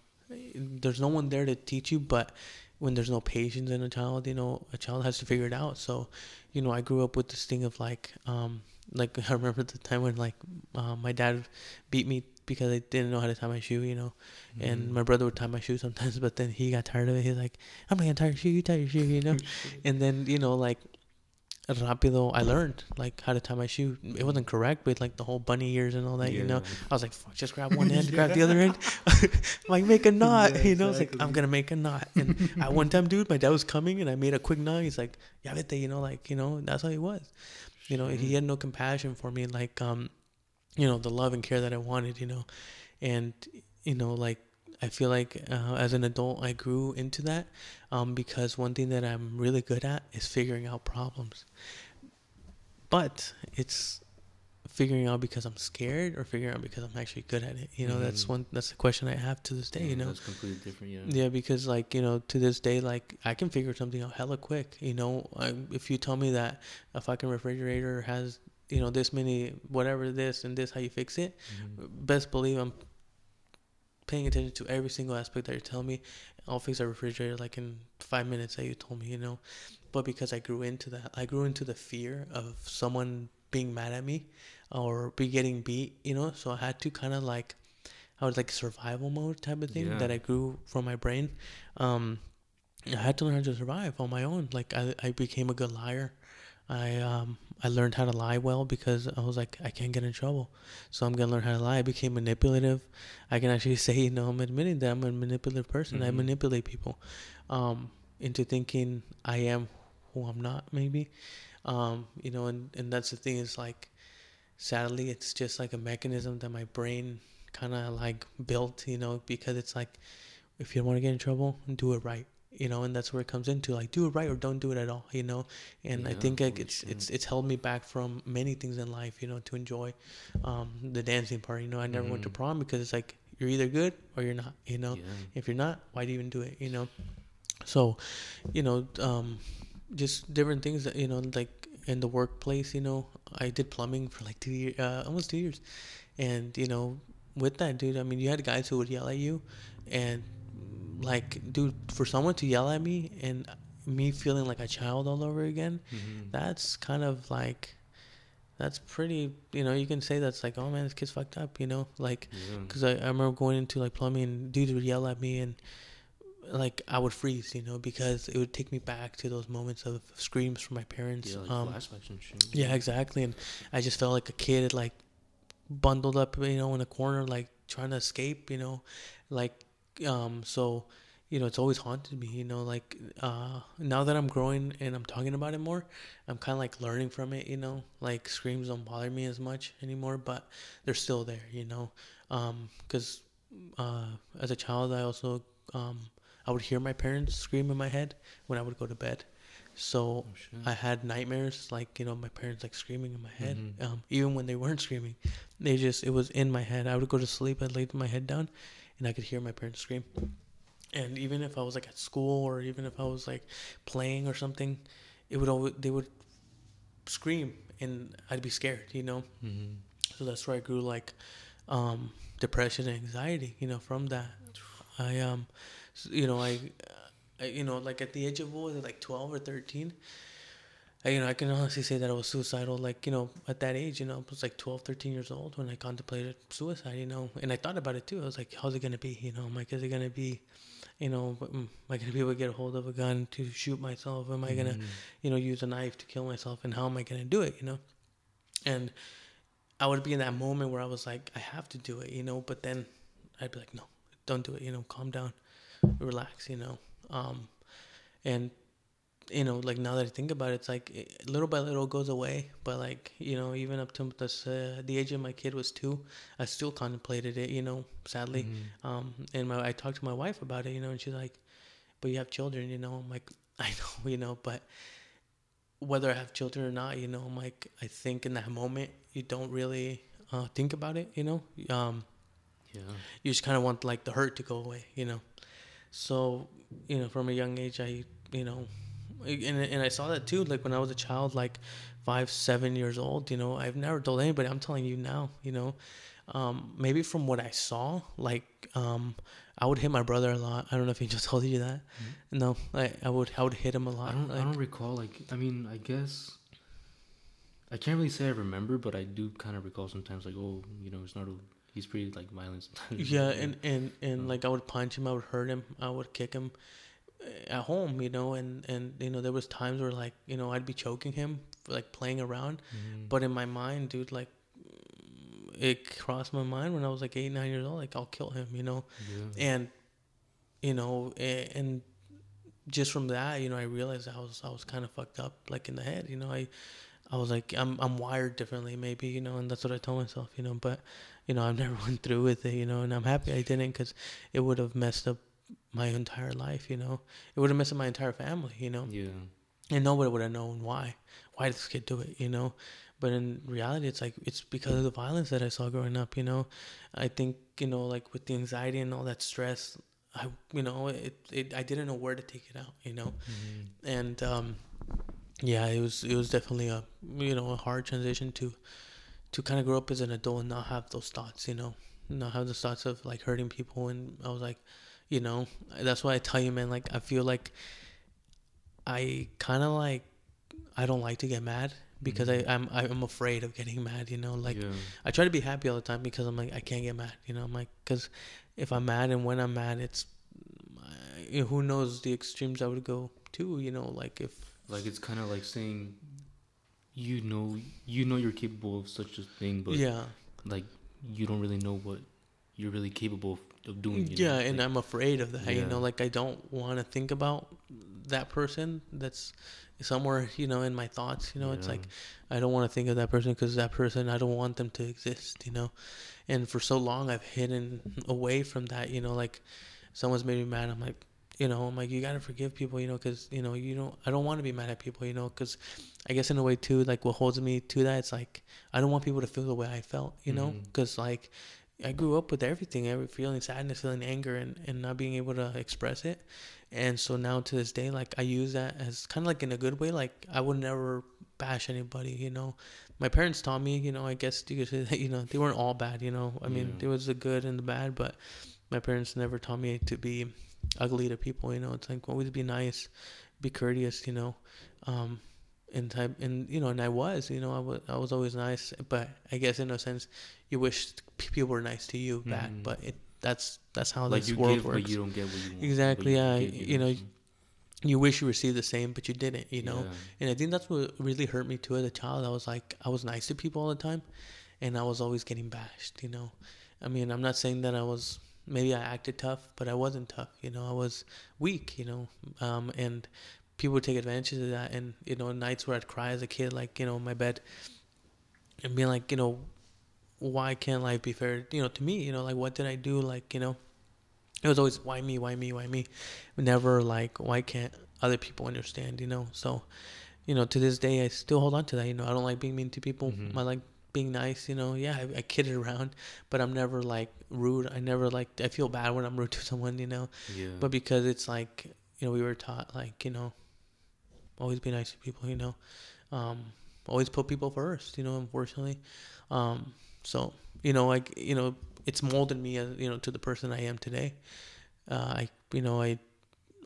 there's no one there to teach you, but when there's no patience in a child, you know, a child has to figure it out. So, you know, I grew up with this thing of like, um, like I remember the time when like uh, my dad beat me because I didn't know how to tie my shoe, you know and Mhm. my brother would tie my shoe sometimes but then he got tired of it he's like i'm not gonna tie your shoe you tie your shoe you know and then you know like rapido i learned like how to tie my shoe. It wasn't correct but like the whole bunny ears and all that you know? I was like Fuck, just grab one end grab the other end. Like make a knot Yeah, you know? It's like i'm gonna make a knot. And at one time dude my dad was coming and i made a quick knot. He's like yeah vete, you know like you know? That's how he was. You know he had no compassion for me like um you know the love and care that i wanted you know? And you know like i feel like uh, as an adult i grew into that um, because one thing that i'm really good at is figuring out problems but it's figuring out because i'm scared or figuring out because i'm actually good at it you know that's Mhm. one that's the question i have to this day you Yeah, know that's completely different. Yeah. yeah, because like you know, to this day, like I can figure something out hella quick. You know, I, if you tell me that a fucking refrigerator has you know this many whatever this and this, how you fix it, Mhm. best believe I'm paying attention to every single aspect that you're telling me. I'll fix a refrigerator like in five minutes that you told me. You know, but because I grew into that, I grew into the fear of someone being mad at me or be getting beat. You know, so I had to kind of like. I was like survival mode type of thing Yeah. that I grew from my brain. Um, I had to learn how to survive on my own. Like I, I became a good liar. I um I learned how to lie well because I was like I can't get in trouble, so I'm gonna learn how to lie. I became manipulative. I can actually say you know I'm admitting that I'm a manipulative person. I Mhm. manipulate people, um, into thinking I am who I'm not maybe, um, you know, and and that's the thing is like, sadly it's just like a mechanism that my brain kind of like built, you know, because it's like if you don't want to get in trouble, do it right. You know, and that's where it comes into like do it right or don't do it at all, you know. And I think like it's shit. it's it's held me back from many things in life, you know, to enjoy um, the dancing part. You know, I never went to Mhm. prom because it's like you're either good or you're not, you know. Yeah. If you're not, why do you even do it, you know? So, you know, um, just different things that you know, like in the workplace, you know, I did plumbing for like two years, uh, almost two years, and you know, with that, dude, I mean, you had guys who would yell at you, and like, dude, for someone to yell at me and me feeling like a child all over again, Mhm. that's kind of like, that's pretty, you know, you can say that's like, oh man, this kid's fucked up, you know, like, Yeah. because I, I remember going into like plumbing and dudes would yell at me and like I would freeze, you know, because it would take me back to those moments of screams from my parents. Yeah, like um, flashbacks and shit. yeah, exactly. And I just felt like a kid, like bundled up, you know, in a corner, like trying to escape, you know, like um. So, you know, it's always haunted me, you know. Like uh, now that I'm growing and I'm talking about it more, I'm kind of like learning from it, you know. Like screams don't bother me as much anymore, but they're still there, you know. Um, because uh, as a child, I also um, I would hear my parents scream in my head when I would go to bed. So Oh. I had nightmares, like you know, my parents like screaming in my head, Mhm. um, even when they weren't screaming. They just it was in my head. I would go to sleep, I'd lay my head down, and I could hear my parents scream. And even if I was like at school or even if I was like playing or something, it would always they would scream and I'd be scared, you know. Mhm. So that's where I grew like um, depression and anxiety, you know, from that. I um, you know, I, I you know, like at the age of what was it, like twelve or thirteen. I, you know, I can honestly say that I was suicidal. Like, you know, at that age, you know, I was like 12, 13 years old when I contemplated suicide. You know, and I thought about it too. I was like, how's it gonna be? You know, I'm like, is it gonna be, you know, am I gonna be able to get a hold of a gun to shoot myself? Am I gonna Mhm. you know, use a knife to kill myself and how am I going to do it, you know? And I would be in that moment where I was like, I have to do it, you know, but then I'd be like, no, don't do it, you know, calm down, relax, you know? Um, and, you know, like now that I think about it, it's like it, little by little goes away. But like, you know, even up to this, uh, the age of my kid was two, I still contemplated it, you know, sadly. Mhm. Um, and my, I talked to my wife about it, you know, and she's like, but you have children, you know? I'm like, I know, you know, but whether I have children or not, you know, I'm like, I think in that moment, you don't really uh, think about it, you know? Um, Yeah. you just kind of want like the hurt to go away, you know? So, you know, from a young age, I, you know, and, and I saw that too, like when I was a child, like five, seven years old, you know, I've never told anybody, I'm telling you now, you know, um, maybe from what I saw, like, um, I would hit my brother a lot. I don't know if he just told you that. No, I, I would, I would hit him a lot. I don't. like- I don't recall. Like, I mean, I guess I can't really say I remember, but I do kind of recall sometimes. Like, oh, you know, it's not. A, he's pretty like violent sometimes. Yeah, and and and Uh. like I would punch him, I would hurt him, I would kick him at home, you know, and and you know there was times where like you know I'd be choking him, like playing around, Mhm. but in my mind, dude, like it crossed my mind when I was like eight, nine years old, like I'll kill him, you know, yeah. and you know, a- and just from that, you know, I realized I was I was kind of fucked up, like in the head, you know, I. I was like, I'm I'm wired differently, maybe, you know, and that's what I told myself, you know. But, you know, I've never went through with it, you know, and I'm happy I didn't because it would have messed up my entire life, you know. It would have messed up my entire family, you know, yeah. and nobody would have known why. Why did this kid do it, you know? But in reality, it's like it's because of the violence that I saw growing up, you know. I think you know, like with the anxiety and all that stress, I you know, it, it I didn't know where to take it out, you know Mhm. and um, yeah, it was it was definitely a you know a hard transition to to kind of grow up as an adult and not have those thoughts, you know, not have those thoughts of like hurting people. And I was like, you know, that's why I tell you, man. Like I feel like I kind of like I don't like to get mad because Mhm. I I'm I'm afraid of getting mad, you know, like. yeah. I try to be happy all the time because I'm like I can't get mad. You know, I'm like because if I'm mad and when I'm mad, it's uh, who knows the extremes I would go to. You know, like if Like it's kind of like saying, you know, you know, you're capable of such a thing, but yeah, like you don't really know what you're really capable of, of doing. You yeah, know? and like, I'm afraid of that. You know, like I don't want to think about that person that's somewhere you know in my thoughts. You know, it's like I don't want to think of that person because that person I don't want them to exist. You know, and for so long I've hidden away from that. You know, like someone's made me mad. I'm like, you know, I'm like, you gotta forgive people, you know, because you know, you don't. I don't want to be mad at people, you know, because I guess in a way too, like what holds me to that, it's like I don't want people to feel the way I felt, you know, mm-hmm. because like I grew up with everything, every feeling sadness, feeling anger, and and not being able to express it, and so now to this day, like I use that as kind of like in a good way, like I would never bash anybody, you know. My parents taught me, you know, I guess you could say that, you know, they weren't all bad, you know. I mean, Yeah. there was the good and the bad, but my parents never taught me to be ugly to people, you know. It's like always be nice, be courteous, you know. Um and type and you know, and I was, you know, I was I was always nice, but I guess in a sense you wish people were nice to you back, Mhm. but it that's that's how like this you world give, works. you don't get what you want. Exactly, but yeah, give, you know, you wish you received the same, but you didn't, you know. Yeah. And I think that's what really hurt me too as a child. I was like, I was nice to people all the time, and I was always getting bashed. You know, I mean, I'm not saying that I was. Maybe I acted tough, but I wasn't tough. You know, I was weak. You know, um, and people would take advantage of that. And you know, nights where I'd cry as a kid, like you know, in my bed, and being like, you know, why can't life be fair? You know, to me, you know, like what did I do? Like you know, it was always why me, why me, why me. Never like why can't other people understand? You know, so you know to this day I still hold on to that. You know, I don't like being mean to people. Mhm. I like being nice. You know, yeah, I, I kid it around, but I'm never like rude. I never like I feel bad when I'm rude to someone. You know, Yeah. but because it's like you know we were taught like you know always be nice to people. You know, um, always put people first. You know, unfortunately, um, so you know like you know it's molded me as you know to the person I am today. Uh, I you know I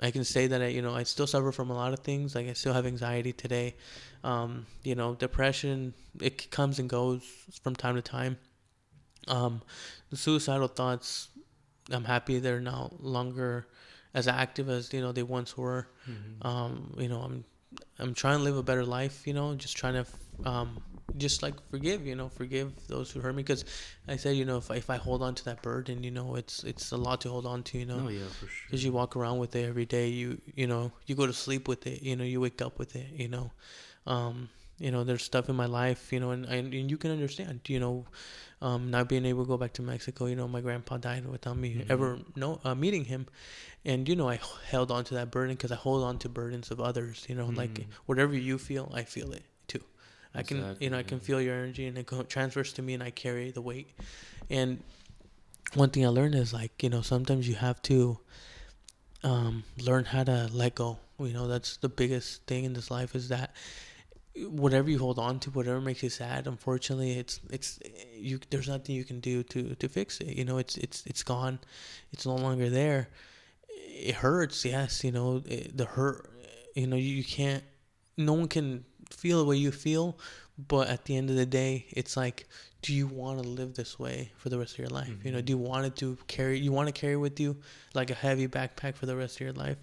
I can say that I you know I still suffer from a lot of things. Like I still have anxiety today. Um, you know, depression it comes and goes from time to time. Um, the suicidal thoughts, I'm happy they're no longer as active as you know they once were. Mhm. Um, you know, I'm I'm trying to live a better life. You know, just trying to um, just like forgive. You know, forgive those who hurt me. Because I said, you know, if I, if I hold on to that burden, you know, it's it's a lot to hold on to. You know, no, yeah, for sure. because you walk around with it every day you you know you go to sleep with it you know you wake up with it you know um you know there's stuff in my life you know and, and, and you can understand you know um not being able to go back to mexico you know my grandpa died without me Mhm. ever no uh, meeting him and you know I held on to that burden because i hold on to burdens of others you know like Mhm. whatever you feel i feel it too i can Exactly, you know i can feel your energy and it go, transfers to me and i carry the weight and one thing i learned is like you know sometimes you have to um, learn how to let go. You know, that's the biggest thing in this life is that whatever you hold on to, whatever makes you sad, unfortunately, it's it's you. There's nothing you can do to to fix it. You know, it's it's it's gone. It's no longer there. It hurts, yes. You know, it, the hurt. You know, you, you can't. No one can feel the way you feel, but at the end of the day, it's like, do you want to live this way for the rest of your life? You know, Mhm. do you want it to carry? You want to carry with you like a heavy backpack for the rest of your life?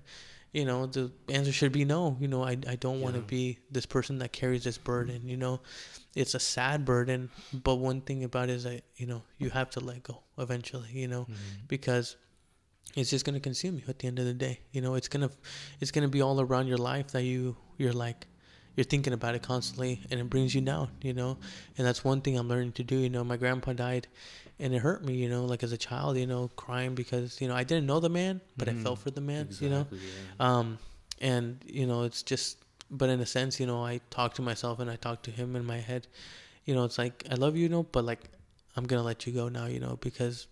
You know, the answer should be no. You know, I, I don't want to be this person that carries this burden. You know, it's a sad burden, but one thing about it is that, you know, you have to let go eventually, you know, Mhm. because it's just going to consume you at the end of the day. You know, it's going to, it's going to be all around your life that you, you're like, you're thinking about it constantly and it brings you down, you know, and that's one thing I'm learning to do. You know, my grandpa died and it hurt me, you know, like as a child, you know, crying because, you know, I didn't know the man, but I Mhm. felt for the man, exactly, you know, yeah. um, and you know, it's just, but in a sense, you know, I talk to myself and I talk to him in my head. You know, it's like I love you, you know, but like I'm gonna let you go now, you know, because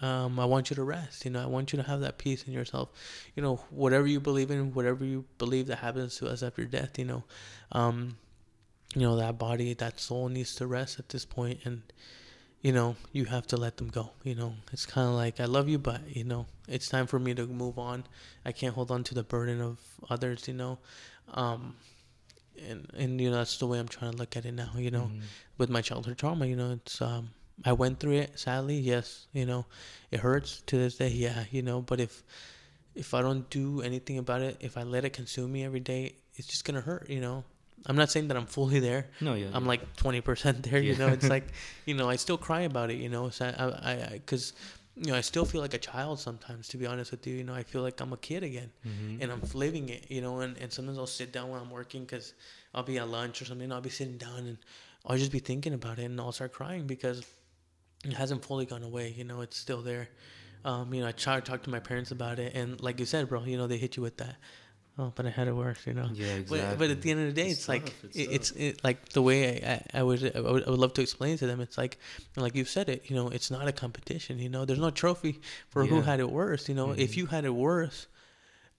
um, I want you to rest. You know, I want you to have that peace in yourself. You know, whatever you believe in, whatever you believe that happens to us after death. You know, um, you know that body, that soul needs to rest at this point, and you know you have to let them go. You know, it's kind of like I love you, but you know it's time for me to move on. I can't hold on to the burden of others. You know, um, and and you know that's the way I'm trying to look at it now. You know, Mhm. with my childhood trauma. You know, it's um, I went through it. Sadly, yes. You know, it hurts to this day. Yeah, you know, but if if I don't do anything about it, if I let it consume me every day, it's just gonna hurt. You know, I'm not saying that I'm fully there. No, yeah. I'm yeah. like 20% there. You know, it's like you know, I still cry about it. You know, so I I because. you know, I still feel like a child sometimes, to be honest with you. You know, I feel like I'm a kid again Mhm. and I'm living it, you know. And, and sometimes I'll sit down when I'm working because I'll be at lunch or something. I'll be sitting down and I'll just be thinking about it and I'll start crying because it hasn't fully gone away. You know, it's still there. um, you know, I try to talk to my parents about it, and like you said, bro, you know, they hit you with that. Oh, but I had it worse, you know. Yeah, exactly. But, but at the end of the day, it's, It's like tough, it's it, it's it, like the way I, I, I would I would I would love to explain to them. It's like like you've said it. You know, it's not a competition. You know, there's no trophy for who had it worse. You know, if Mhm. you had it worse,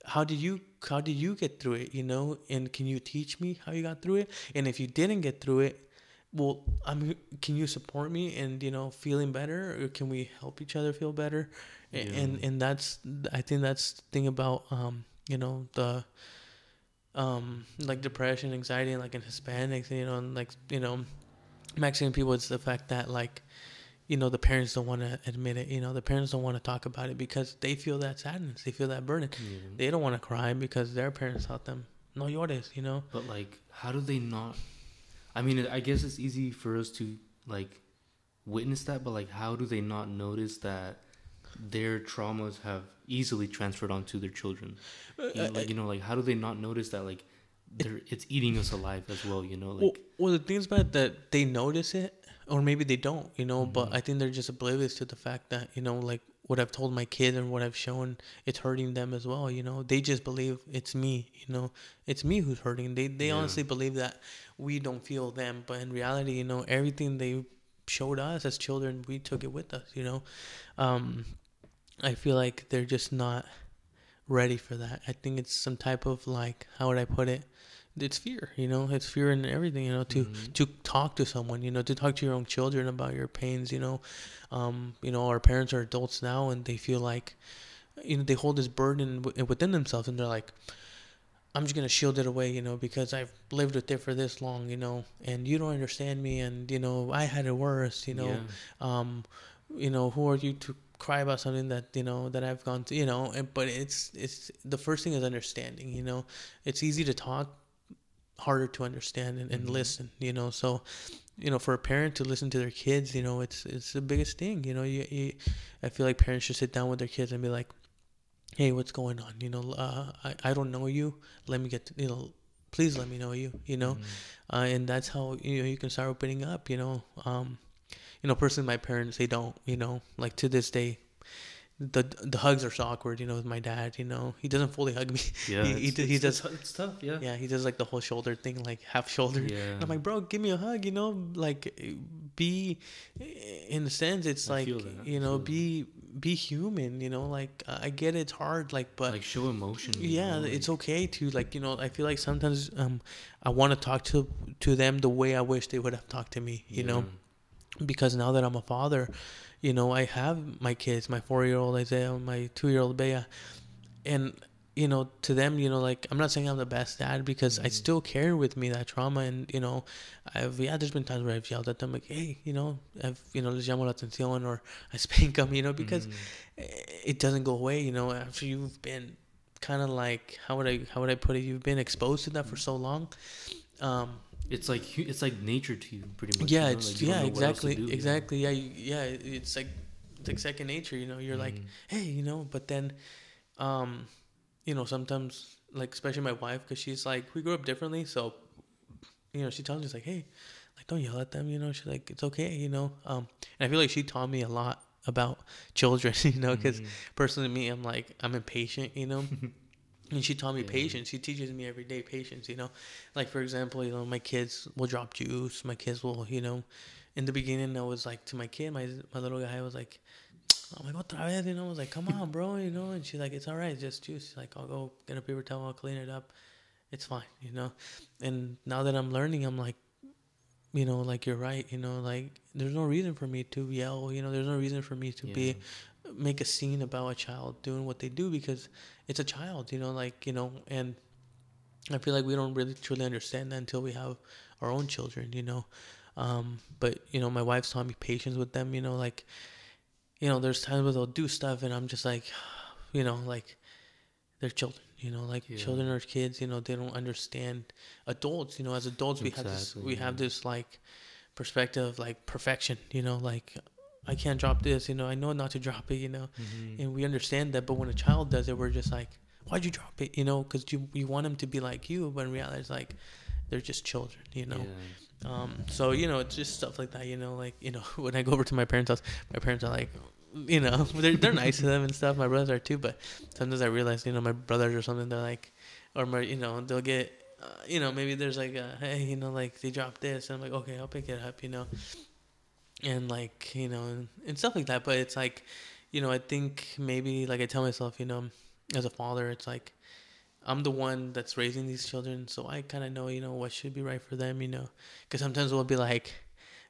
how did you how did you get through it? You know, and can you teach me how you got through it? And if you didn't get through it, well, I'm can you support me and you know feeling better, or can we help each other feel better? A- Yeah. And and that's I think that's the thing about um you know the um like depression, anxiety, and like in Hispanics, you know, and like you know Mexican people, it's the fact that like you know the parents don't want to admit it. You know, the parents don't want to talk about it because they feel that sadness, they feel that burden. Yeah. They don't want to cry because their parents taught them no llores. You know. But like, how do they not? I mean, I guess it's easy for us to like witness that, but like, how do they not notice that their traumas have easily transferred onto their children? You know, like, you know, like, how do they not notice that like they're it's eating us alive as well? You know, like, well, well, the thing's about that they notice it, or maybe they don't, you know. But Mhm. I think they're just oblivious to the fact that you know, like what I've told my kids and what I've shown, it's hurting them as well. You know, they just believe it's me. You know, it's me who's hurting. They they Yeah. honestly believe that we don't feel them, but in reality, you know, everything they showed us as children, we took it with us. You know, um, I feel like they're just not ready for that. I think it's some type of like, how would I put it? It's fear, you know. It's fear in everything, you know. To Mhm. to talk to someone, you know, to talk to your own children about your pains, you know. Um, you know, our parents are adults now, and they feel like, you know, they hold this burden w- within themselves, and they're like, I'm just gonna shield it away, you know, because I've lived with it for this long, you know, and you don't understand me, and you know, I had it worse, you know yeah. um you know who are you to cry about something that you know that i've gone through you know and, but it's it's the first thing is understanding you know it's easy to talk harder to understand and, and Mhm. listen you know so you know for a parent to listen to their kids you know it's it's the biggest thing you know you, you i feel like parents should sit down with their kids and be like hey what's going on you know uh, I, I don't know you let me get to, you know please let me know you you know Mhm. uh, and that's how you know you can start opening up. You know, um, you know, personally, my parents they don't. You know, like to this day, the the hugs are so awkward. You know, with my dad. You know, he doesn't fully hug me. Yeah, he, it's, he, he it's, does. it's tough. Yeah. Yeah, he does like the whole shoulder thing, like half shoulder. Yeah. And I'm like, bro, give me a hug. You know, like be in a sense, it's I like feel that, I you know, be be human. You know, like I get it's hard, like, but like show emotion. yeah know, it's like- okay to like you know i feel like sometimes um i want to talk to to them the way i wish they would have talked to me you know because now that i'm a father you know i have my kids my four year old isaiah my two year old bea and you know to them you know like i'm not saying i'm the best dad because i Mhm. still carry with me that trauma and you know i've yeah there's been times where i've yelled at them like hey you know i've you know les llamo la atención or i spank them you know because Mhm. it doesn't go away you know after you've been kind of like how would i how would i put it you've been exposed to that for so long um it's like it's like nature to you, pretty much. yeah you know? it's like, yeah else to exactly you know? exactly yeah you, yeah it's like it's like second nature you know you're like Mhm. hey you know but then um you know sometimes like especially my wife because she's like we grew up differently so you know she tells me it's like hey like don't yell at them you know she's like it's okay you know um and i feel like she taught me a lot about children you know because Mhm. personally me i'm like i'm impatient you know and she taught me Yeah. patience. She teaches me every day patience you know? Like for example you know my kids will drop juice. My kids will you know in the beginning i was like to my kid my my little guy was like I'm like, otra vez, you know, I was like, come on, bro, you know, and she's like, it's all right, just juice. She's like, I'll go get a paper towel, I'll clean it up. It's fine, you know. And now that I'm learning, I'm like, you know, like you're right, you know, like there's no reason for me to yell, you know, there's no reason for me to be make a scene about a child doing what they do because it's a child, you know, like, you know, and I feel like we don't really truly understand that until we have our own children, you know. Um, but, you know, my wife's taught me patience with them, you know, like, you know, there's times where they'll do stuff and I'm just like, you know, like they're children, you know, like Yeah. children are kids, you know, they don't understand adults, you know, as adults we have this we have this like perspective of like perfection, you know, like I can't drop this, you know, I know not to drop it, you know, Mhm. and we understand that. But when a child does it, we're just like, why'd you drop it, you know, because you you want them to be like you, but in reality, it's like they're just children, you know. Yeah. Um, so you know, it's just stuff like that. You know, like you know, when I go over to my parents' house, my parents are like, you know, they're they're nice to them and stuff. My brothers are too, but sometimes I realize, you know, my brothers or something, they're like, or my, you know, they'll get, uh, you know, maybe there's like, a, hey, you know, like they dropped this, and I'm like, okay, I'll pick it up, you know, and like, you know, and, and stuff like that. But it's like, you know, I think maybe like I tell myself, you know, as a father, it's like. I'm the one that's raising these children, so I kind of know, you know, what should be right for them, you know, because sometimes we'll be like,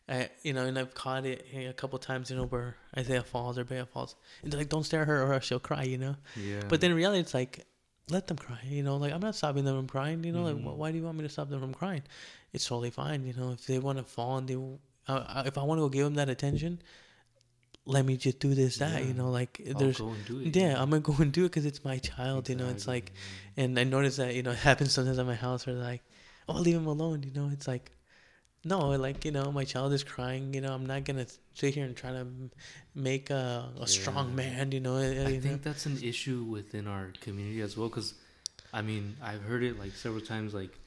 I, you know, and I've caught it a couple times, you know, where Isaiah falls or Bea falls, and they're like, "Don't stare at her, or she'll cry," you know. Yeah. But then in reality, it's like, let them cry, you know. Like I'm not stopping them from crying, you know. Mhm. Like wh- why do you want me to stop them from crying? It's totally fine, you know. If they want to fall and they, uh, if I want to go give him that attention, let me just do this, that, Yeah. you know. Like there's, go and do it. yeah, I'm gonna go and do it because it's my child, you know. It's like, and I notice that you know it happens sometimes at my house where like, "Oh, leave him alone," you know. It's like, no, like you know, my child is crying. You know, I'm not gonna sit here and try to make a, a strong man. You know, I you know? think that's an issue within our community as well. Because, I mean, I've heard it like several times. Like,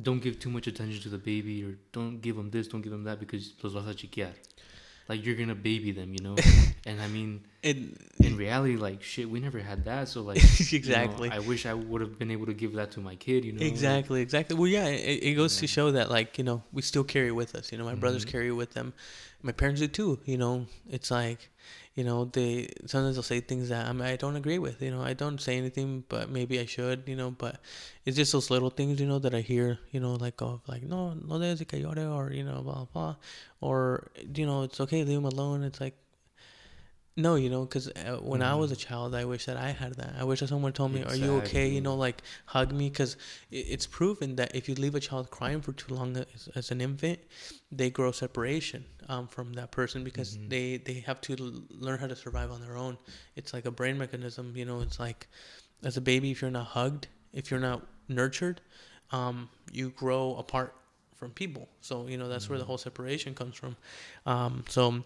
don't give too much attention to the baby, or don't give them this, don't give them that, because los vas a chiquear. Like you're gonna baby them, you know. and I mean, It, in reality, like shit, we never had that. So like, you know, exactly. I wish I would have been able to give that to my kid. You know. Exactly, exactly. Well, yeah, it, it goes to show that, like, you know, we still carry it with us. You know, my brothers Mhm. carry it with them. My parents do too. You know, it's like, you know, they sometimes they'll say things that I, mean, I don't agree with. You know, I don't say anything, but maybe I should. You know, but it's just those little things, you know, that I hear. You know, like of like no, no de que llore, or you know, blah blah, or you know, it's okay, leave him alone. It's like. No, you know, because uh, when I was a child, I wish that I had that. I wish that someone told me, "Are you okay?" You know, like hug me, because it's proven that if you leave a child crying for too long as, as an infant, they grow separation um, from that person because Mhm. they they have to l- learn how to survive on their own. It's like a brain mechanism. You know, it's like as a baby, if you're not hugged, if you're not nurtured, um, you grow apart from people. So you know that's where the Mhm. whole separation comes from. Um, so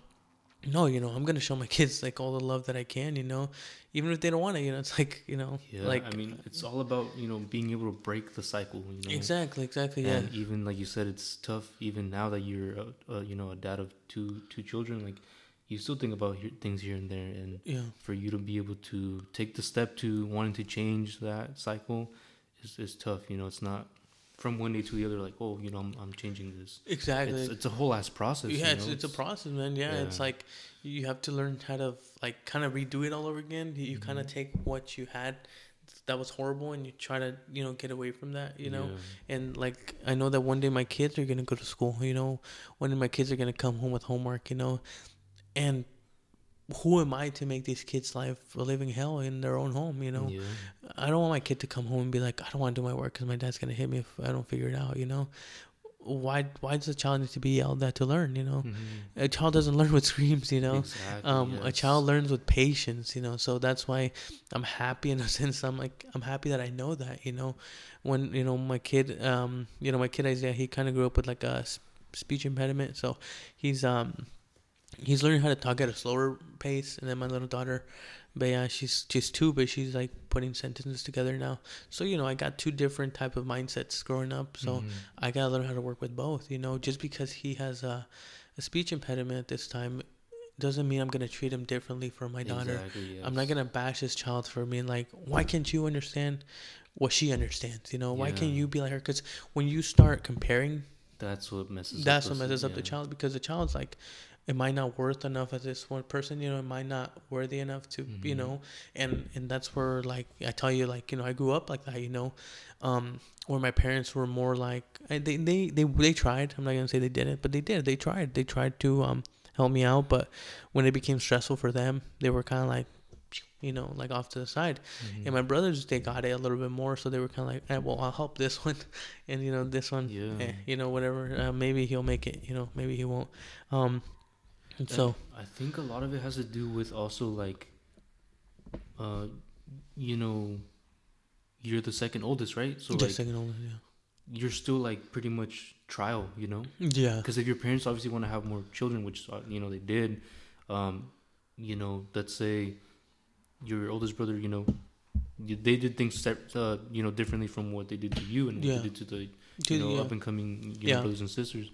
no, you know, I'm gonna show my kids like all the love that I can. You know, even if they don't want it. You know, it's like you know, Yeah. like I mean, it's all about you know being able to break the cycle. You know. exactly, exactly, yeah. Even like you said, it's tough. Even now that you're, a, a, you know, a dad of two two children, like you still think about things here and there, and Yeah, for you to be able to take the step to wanting to change that cycle is is tough. You know, it's not from one day to the other. Like, oh, you know, I'm I'm changing this. exactly. It's it's a whole ass process. yeah, you it's, know? it's a process, man. Yeah, it's like you have to learn how to like kind of redo it all over again. You, you mm-hmm. kind of take what you had that was horrible and you try to you know get away from that. You know, Yeah. and like I know that one day my kids are gonna go to school. You know, one day my kids are gonna come home with homework. You know, and who am I to make these kids' life a living hell in their own home? You know, Yeah. I don't want my kid to come home and be like, I don't want to do my work because my dad's gonna hit me if I don't figure it out. You know, why why does a child need to be yelled at to learn? You know, Mhm. a child doesn't learn with screams. You know, Exactly. um, a child learns with patience. You know, so that's why I'm happy in a sense. I'm like I'm happy that I know that. You know, when you know my kid, um, you know my kid Isaiah, he kind of grew up with like a speech impediment, so he's um he's learning how to talk at a slower pace. And then my little daughter, Bea, she's she's two, but she's like putting sentences together now. So you know, I got two different type of mindsets growing up. So Mhm. I gotta learn how to work with both. You know, just because he has a, a speech impediment at this time, doesn't mean I'm gonna treat him differently for my daughter. Exactly, I'm not gonna bash this child for being like, why can't you understand what she understands? You know, why can't you be like her? Because when you start comparing That's what messes. that's up what messes up the child because the child's like am i not worth enough as this one person? You know am i not worthy enough to you Mhm. know? And and that's where like i tell you like you know i grew up like that you know um where my parents were more like I- they they they, they tried. I'm not gonna say they did it, but they did. They tried. They tried to um help me out. But when it became stressful for them they were kind of like you know like off to the side. Mhm. and my brothers they got it a little bit more. So they were kind of like eh, well i'll help this one. And you know this one Yeah. eh, you know whatever. Uh, maybe he'll make it you know maybe he won't. Um and so I think a lot of it has to do with also like, uh, you know, you're the second oldest, right? So just like second oldest, you're still like pretty much trial, you know, yeah yeah because if your parents obviously want to have more children, which uh, you know they did, um, you know, let's say your oldest brother, you know, they did things uh, you know differently from what they did to you and what Yeah. they did to the you know yeah. up and coming you know, Yeah. brothers and sisters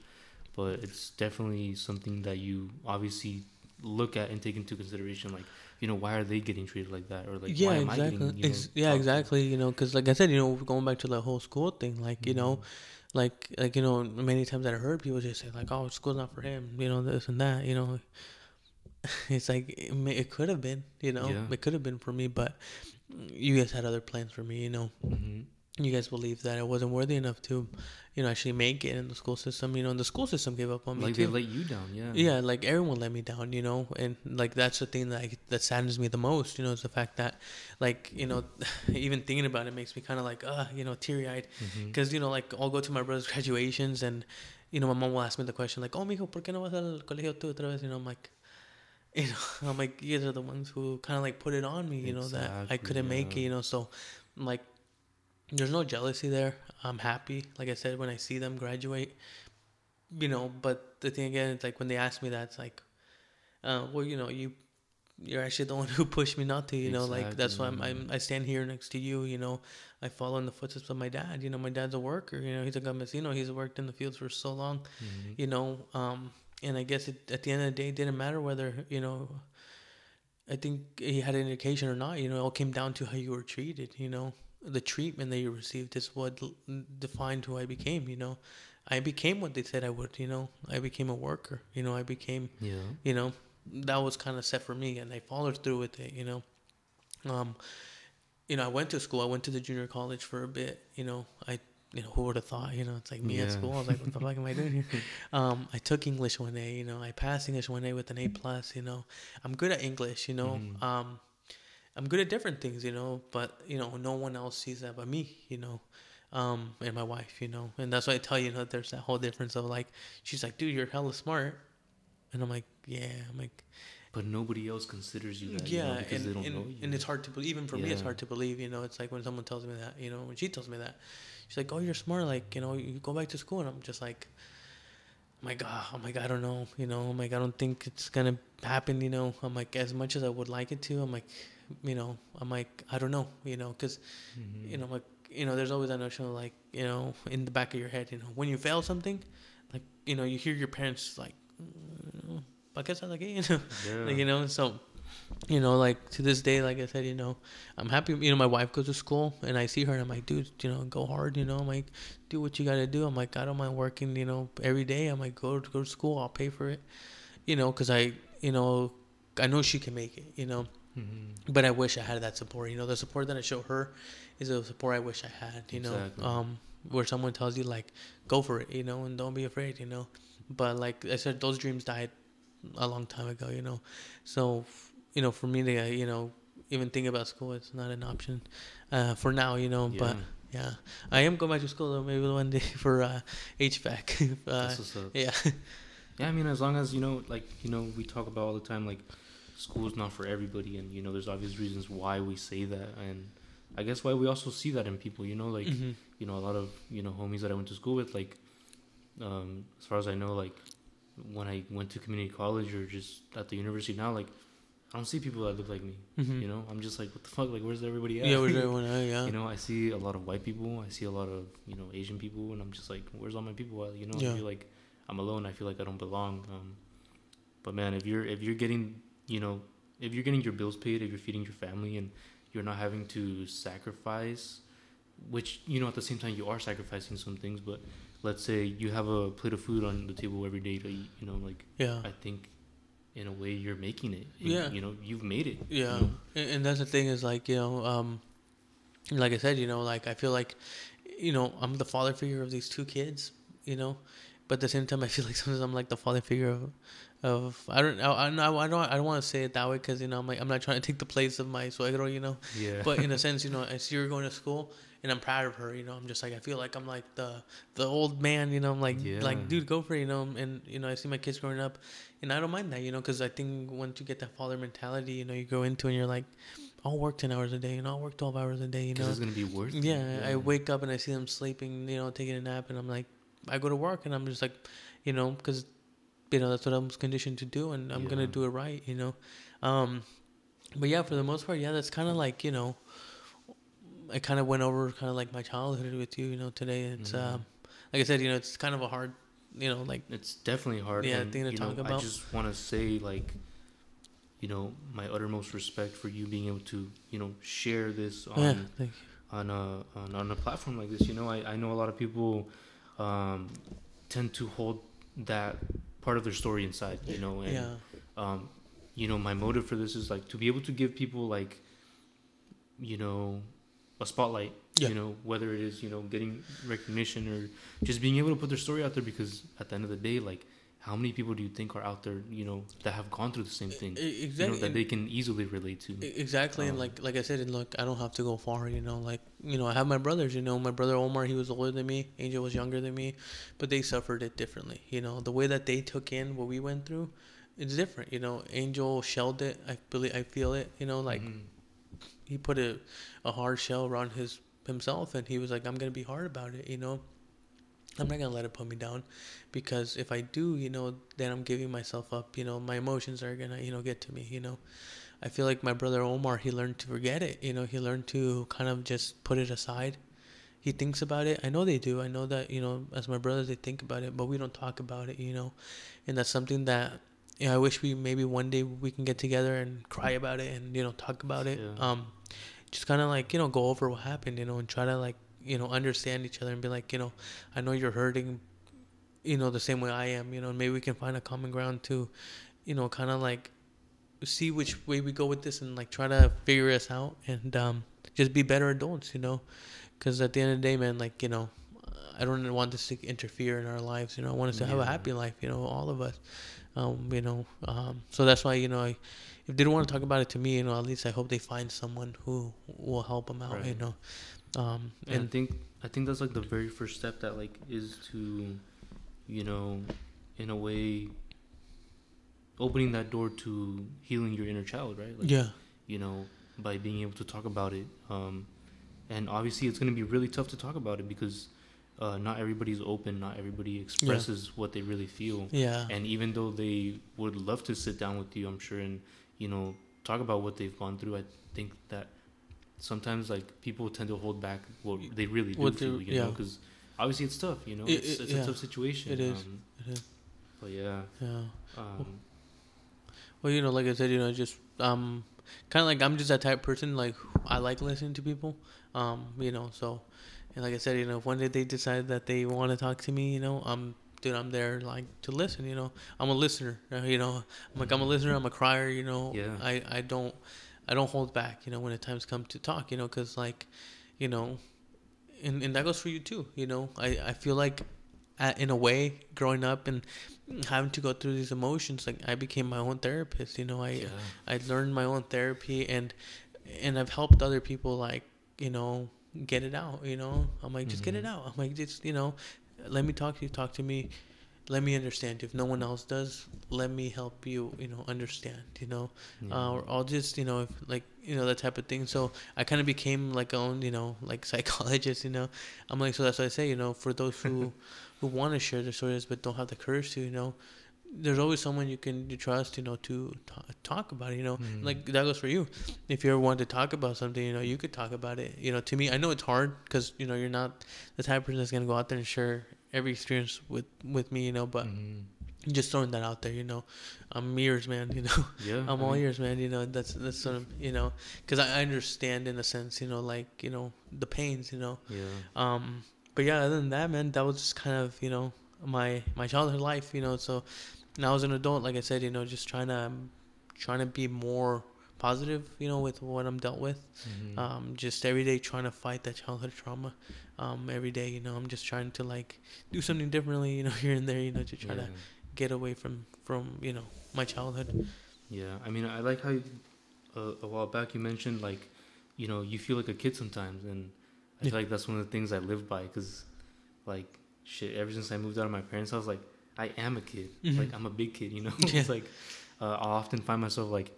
but it's definitely something that you obviously look at and take into consideration, like you know, why are they getting treated like that, or like yeah, why am I getting, you know, Ex- yeah, exactly. You know, because like I said, you know, going back to the whole school thing, like you know, Mm-hmm. like like you know, many times that I heard people just say like, "Oh, school's not for him," you know, this and that. You know, it's like it, may, it could have been, you know, Yeah. it could have been for me, but you guys had other plans for me. You know, hmm you guys believed that I wasn't worthy enough to, you know, actually make it in the school system. You know, and the school system gave up on me like too. they let you down, yeah. Yeah, like everyone let me down, you know, and like that's the thing that I, that saddens me the most, you know, is the fact that, like, you know, even thinking about it makes me kind of like, uh, you know, teary eyed, because you know, like I'll go to my brother's graduations and, you know, my mom will ask me the question like, oh, mijo, ¿por qué no vas al colegio tú otra vez? You know, I'm like, you know, I'm like, you guys are the ones who kind of like put it on me, you know, that I couldn't make it, you know, so, I'm like, there's no jealousy there. I'm happy, like I said, when I see them graduate, you know. But the thing again, it's like when they ask me that, it's like, uh, well, you know, you you're actually the one who pushed me not to, you know. Like that's why I'm, I'm I stand here next to you, you know. I follow in the footsteps of my dad. You know, my dad's a worker. You know, he's a campesino. He's worked in the fields for so long, Mhm. you know. Um, and I guess it, at the end of the day, it didn't matter whether you know. I think he had an education or not. You know, it all came down to how you were treated. You know, the treatment that you received is what defined who I became. You know, I became what they said I would. You know, I became a worker. You know, I became. Yeah. You know, that was kind of set for me, and I followed through with it. You know, um, you know, I went to school. I went to the junior college for a bit. You know, I. You know, who would have thought? You know, it's like me at school. I was like, "What the fuck am I doing here?" Um, I took English one A. You know, I passed English one A with an A plus. You know, I'm good at English. You know, Mhm. um, I'm good at different things, you know, but you know, no one else sees that but me, you know, um, and my wife, you know, and that's why I tell you, you know, there's that whole difference of like, she's like, dude, you're hella smart, and I'm like, yeah, I'm like, But nobody else considers you that, you yeah, know, because and they don't and, know you. and it's hard to believe, even for me, it's hard to believe, you know, it's like when someone tells me that, you know, when she tells me that, she's like, oh, you're smart, like, you know, you go back to school, and I'm just like. My God, I'm like, I don't know, you know, I'm like, I don't think it's gonna happen, you know. I'm like, as much as I would like it to, I'm like, you know, I'm like, I don't know, you know, because Mhm. you know, like you know, there's always that notion of like, you know, in the back of your head, you know, when you fail something, like, you know, you hear your parents like, "Mm, ¿pa qué estás aquí?" You know, yeah. like, you know, so, you know, like to this day, like I said, you know, I'm happy. You know, my wife goes to school, and I see her, and I'm like, dude, you know, go hard. You know, I'm like, do what you gotta do. I'm like, I don't mind working. You know, every day. I'm like, go to go to school. I'll pay for it. You know, because I, you know, I know she can make it. You know. Mhm. But I wish I had that support. You know, the support that I show her is the support I wish I had. You Exactly. know, um, where someone tells you like, go for it. You know, and don't be afraid. You know, but like I said, those dreams died a long time ago. You know, so you know, for me to uh, you know even think about school, it's not an option uh, for now. You know, Yeah. but Yeah. I am going back to school though. Maybe one day for uh, HVAC. uh, That's what's up. yeah, Yeah, I mean, as long as you know, like you know, we talk about all the time, like school's not for everybody, and you know, there's obvious reasons why we say that, and I guess why we also see that in people. You know, like Mhm. you know, a lot of you know homies that I went to school with, like um, as far as I know, like when I went to community college or just at the university now, like I don't see people that look like me. Mhm. You know, I'm just like, what the fuck? Like, where's everybody at? yeah, where's everyone? at? yeah, You know, I see a lot of white people. I see a lot of you know Asian people, and I'm just like, where's all my people at? You know, Yeah. I feel like I'm alone. I feel like I don't belong. Um, but man, if you're if you're getting you know if you're getting your bills paid, if you're feeding your family, and you're not having to sacrifice, which you know at the same time you are sacrificing some things, but let's say you have a plate of food on the table every day to eat. You know, like yeah. I think in a way you're making it. You- Yeah. You know, you've made it. you Yeah, know? and, and that's the thing is like you know, um, like I said, you know, like I feel like, you know, I'm the father figure of these two kids, you know, but at the same time, I feel like sometimes I'm like the father figure of, of I don't I, I don't I don't I don't want to say it that way because you know I'm like I'm not trying to take the place of my suegro, you know, Yeah. but in a sense, you know, see her going to school. And I'm proud of her, you know. I'm just like I feel like I'm like the the old man, you know. I'm like Yeah. like dude, go for it, you know. And you know, I see my kids growing up, and I don't mind that, you know, because I think once you get that father mentality, you know, you go into and you're like, I'll work ten hours a day, and I'll work twelve hours a day, you know. it's gonna be worth it. Yeah, I wake up and I see them sleeping, you know, taking a nap, and I'm like, I go to work and I'm just like, you know, because, you know, that's what I'm conditioned to do, and I'm gonna do it right, you know. Um, but yeah, for the most part, yeah, that's kind of like you know, I kind of went over kind of like my childhood with you, you know. Today it's Mhm. um, like I said, you know, it's kind of a hard, you know, like It's definitely hard. Yeah, and, thing to talk know, I just want to say, like, you know, my uttermost respect for you being able to, you know, share this on yeah, on a on, on a platform like this. You know, I, I know a lot of people um, tend to hold that part of their story inside. You know, and yeah, um, you know, my motive for this is like to be able to give people like, you know, a spotlight. Yeah. You know, whether it is you know getting recognition or just being able to put their story out there because at the end of the day, like. How many people do you think are out there, you know, that have gone through the same thing, E- you know, exactly. that they can easily relate to? E- Exactly, and Um, like like I said, and look, I don't have to go far. You know, like you know, I have my brothers. You know, my brother Omar, he was older than me. Angel was younger than me, but they suffered it differently. You know, the way that they took in what we went through, it's different. You know, Angel shelled it. I believe I feel it. You know, like Mhm. He put a a hard shell around his himself, and he was like, I'm gonna be hard about it. You know. I'm not gonna let it put me down, because if I do, you know, then I'm giving myself up. You know, my emotions are gonna, you know, get to me. You know, I feel like my brother Omar, he learned to forget it. You know, he learned to kind of just put it aside. He thinks about it. I know they do. I know that, you know, as my brothers, they think about it, but we don't talk about it, you know. And that's something that, you know, I wish we maybe one day we can get together and cry about it and, you know, talk about it. Yeah. Um, just kind of like, you know, go over what happened, you know, and try to like, you know, understand each other and be like, you know, I know you're hurting, you know, the same way I am, you know, and maybe we can find a common ground to, you know, kind of like see which way we go with this and like try to figure this out and um, just be better adults, you know, because at the end of the day, man, like you know, I don't want this to interfere in our lives. You know, I want us to have a happy life. You know, all of us. Um, you know, um, so that's why you know, I, if they don't want to talk about it to me, you know, at least I hope they find someone who will help them out. You know, um, And I think I think that's like the very first step that like is to, you know, in a way, opening that door to healing your inner child, right? Like, yeah, You know, by being able to talk about it. Um, and obviously, it's going to be really tough to talk about it because uh, not everybody's open. Not everybody expresses what they really feel. yeah, And even though they would love to sit down with you, I'm sure, and you know, talk about what they've gone through, I think that sometimes like people tend to hold back what they really do What feel, you know, yeah. because obviously it's tough, you know, It- it's, it- it's yeah. a tough situation. It is. Um, it is. but yeah, yeah. um, Well, you know, like I said, you know, just um, kind of like I'm just that type of person. Like I like listening to people. Um, you know, so and like I said, you know, if one day they decide that they want to talk to me, you know, I'm dude, I'm there like to listen. You know, I'm a listener. uh, You know, I'm like I'm a listener. I'm a crier. You know, Yeah. I I don't I don't hold back. You know, when the times come to talk. You know, because like, you know, and and that goes for you too. You know, I I feel like. At, in a way, growing up and having to go through these emotions, like I became my own therapist. You know, I yeah, I learned my own therapy and and I've helped other people like you know get it out. You know, I'm like just get it Mhm. out. I'm like just you know, let me talk to you. Talk to me. Let me understand. If no one else does, let me help you. You know, understand. You know, yeah. uh, or I'll just you know if, like you know that type of thing. So I kind of became like a own you know like psychologist. You know, I'm like so that's what I say. You know, for those who who want to share their stories but don't have the courage to, you know, there's always someone you can you trust, you know, to ta- talk about it. You know, Mhm. like that goes for you. If you ever want to talk about something, you know, you could talk about it. You know, to me, I know it's hard because you know you're not the type of person that's gonna go out there and share every experience with with me. You know, but Mhm. just throwing that out there. You know, I'm ears, man. You know. yeah, I'm I all mean, ears, man. You know, that's that's sort of you know, because I, I understand in a sense, you know, like you know the pains, you know. Yeah, Um, but yeah, other than that, man, that was just kind of you know my my childhood life, you know. So now as an adult, like I said, you know, just trying to um, trying to be more positive, you know, with what I'm dealt with. Mhm. Um, just every day trying to fight that childhood trauma. Um, every day, you know, I'm just trying to like do something differently, you know, here and there, you know, to try yeah. to get away from from you know my childhood. Yeah, I mean, I like how you, uh, a while back you mentioned like, you know, you feel like a kid sometimes, and I Yeah. feel like that's one of the things I live by because, like, shit, ever since I moved out of my parents' house, like, I am a kid. Mhm. Like, I'm a big kid, you know. Yeah. it's like, uh, I often find myself like,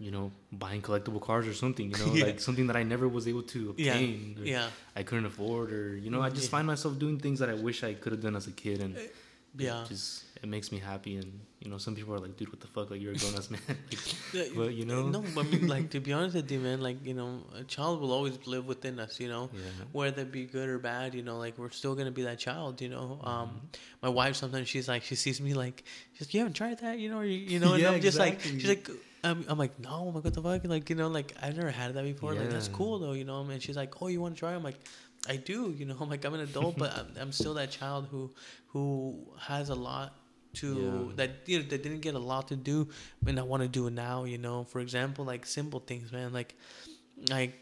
you know, buying collectible cars or something, you know, Yeah. like something that I never was able to Yeah. obtain, or Yeah, I couldn't afford, or you know, I just Yeah. find myself doing things that I wish I could have done as a kid, and yeah. it just it makes me happy. And you know, some people are like, dude, what the fuck? Like, you're a grown ass man. Like, But, you know? no, I mean, like to be honest with you, man, like you know, a child will always live within us, you know, yeah. whether it be good or bad, you know, like we're still gonna be that child, you know. Um, Mm-hmm. my wife sometimes she's like, she sees me like, she's like, you haven't tried that, you know, or you, you know, and Yeah, I'm just like, she's like, I'm, I'm like, no, I'm like, what the fuck? Like, you know, like I've never had that before. Like that's cool though, you know. And she's like, oh, you want to try? I'm like, I do, you know. I'm like, I'm an adult, but I'm, I'm still that child who who has a lot to Yeah. that you know that didn't get a lot to do, and I want to do it now. You know, for example, like simple things, man. Like, like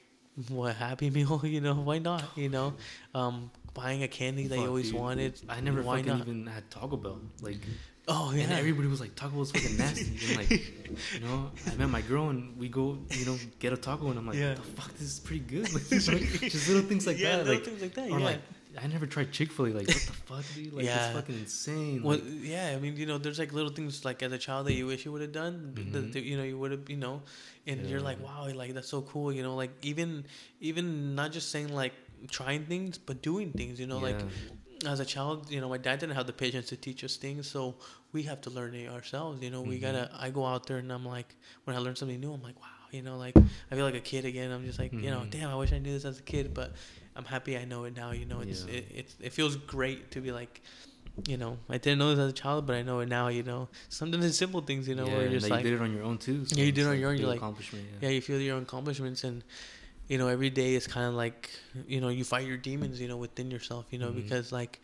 what Happy Meal, you know? Why not? You know, um, buying a candy that you always dude. wanted. I never why fucking not? even had Taco Bell. Like, Oh yeah, and everybody was like, Taco was fucking nasty. and like, you know, I met my girl and we go, you know, get a taco, and I'm like, Yeah. what the fuck, this is pretty good. Like, just, little things like yeah, that. little Like, things like that. or yeah. like, I never tried Chick Fil A. Like, what the fuck, dude? Like, Yeah. it's fucking insane. Well, Like, yeah, I mean, you know, there's like little things like as a child that you wish you would have done. Mhm. That, you know, you would have, you know, and you're like, wow, like that's so cool. You know, like even, even not just saying like trying things, but doing things. You know, like yeah. As a child, you know, my dad didn't have the patience to teach us things, so we have to learn it ourselves. You know, we Mhm. gotta. I go out there and I'm like, when I learn something new, I'm like, wow. You know, like I feel like a kid again. I'm just like, you know, Mhm. damn, I wish I knew this as a kid, but I'm happy I know it now. You know, it's Yeah. it, it's it feels great to be like, you know, I didn't know this as a child, but I know it now. You know, something as simple things. You know, yeah, where you're just like, you did it on your own too. Yeah, you did it on your own, you're like- accomplishment. yeah, you feel your own accomplishments and. You know, every day is kind of like, you know, you fight your demons, you know, within yourself, you know, Mhm. because like,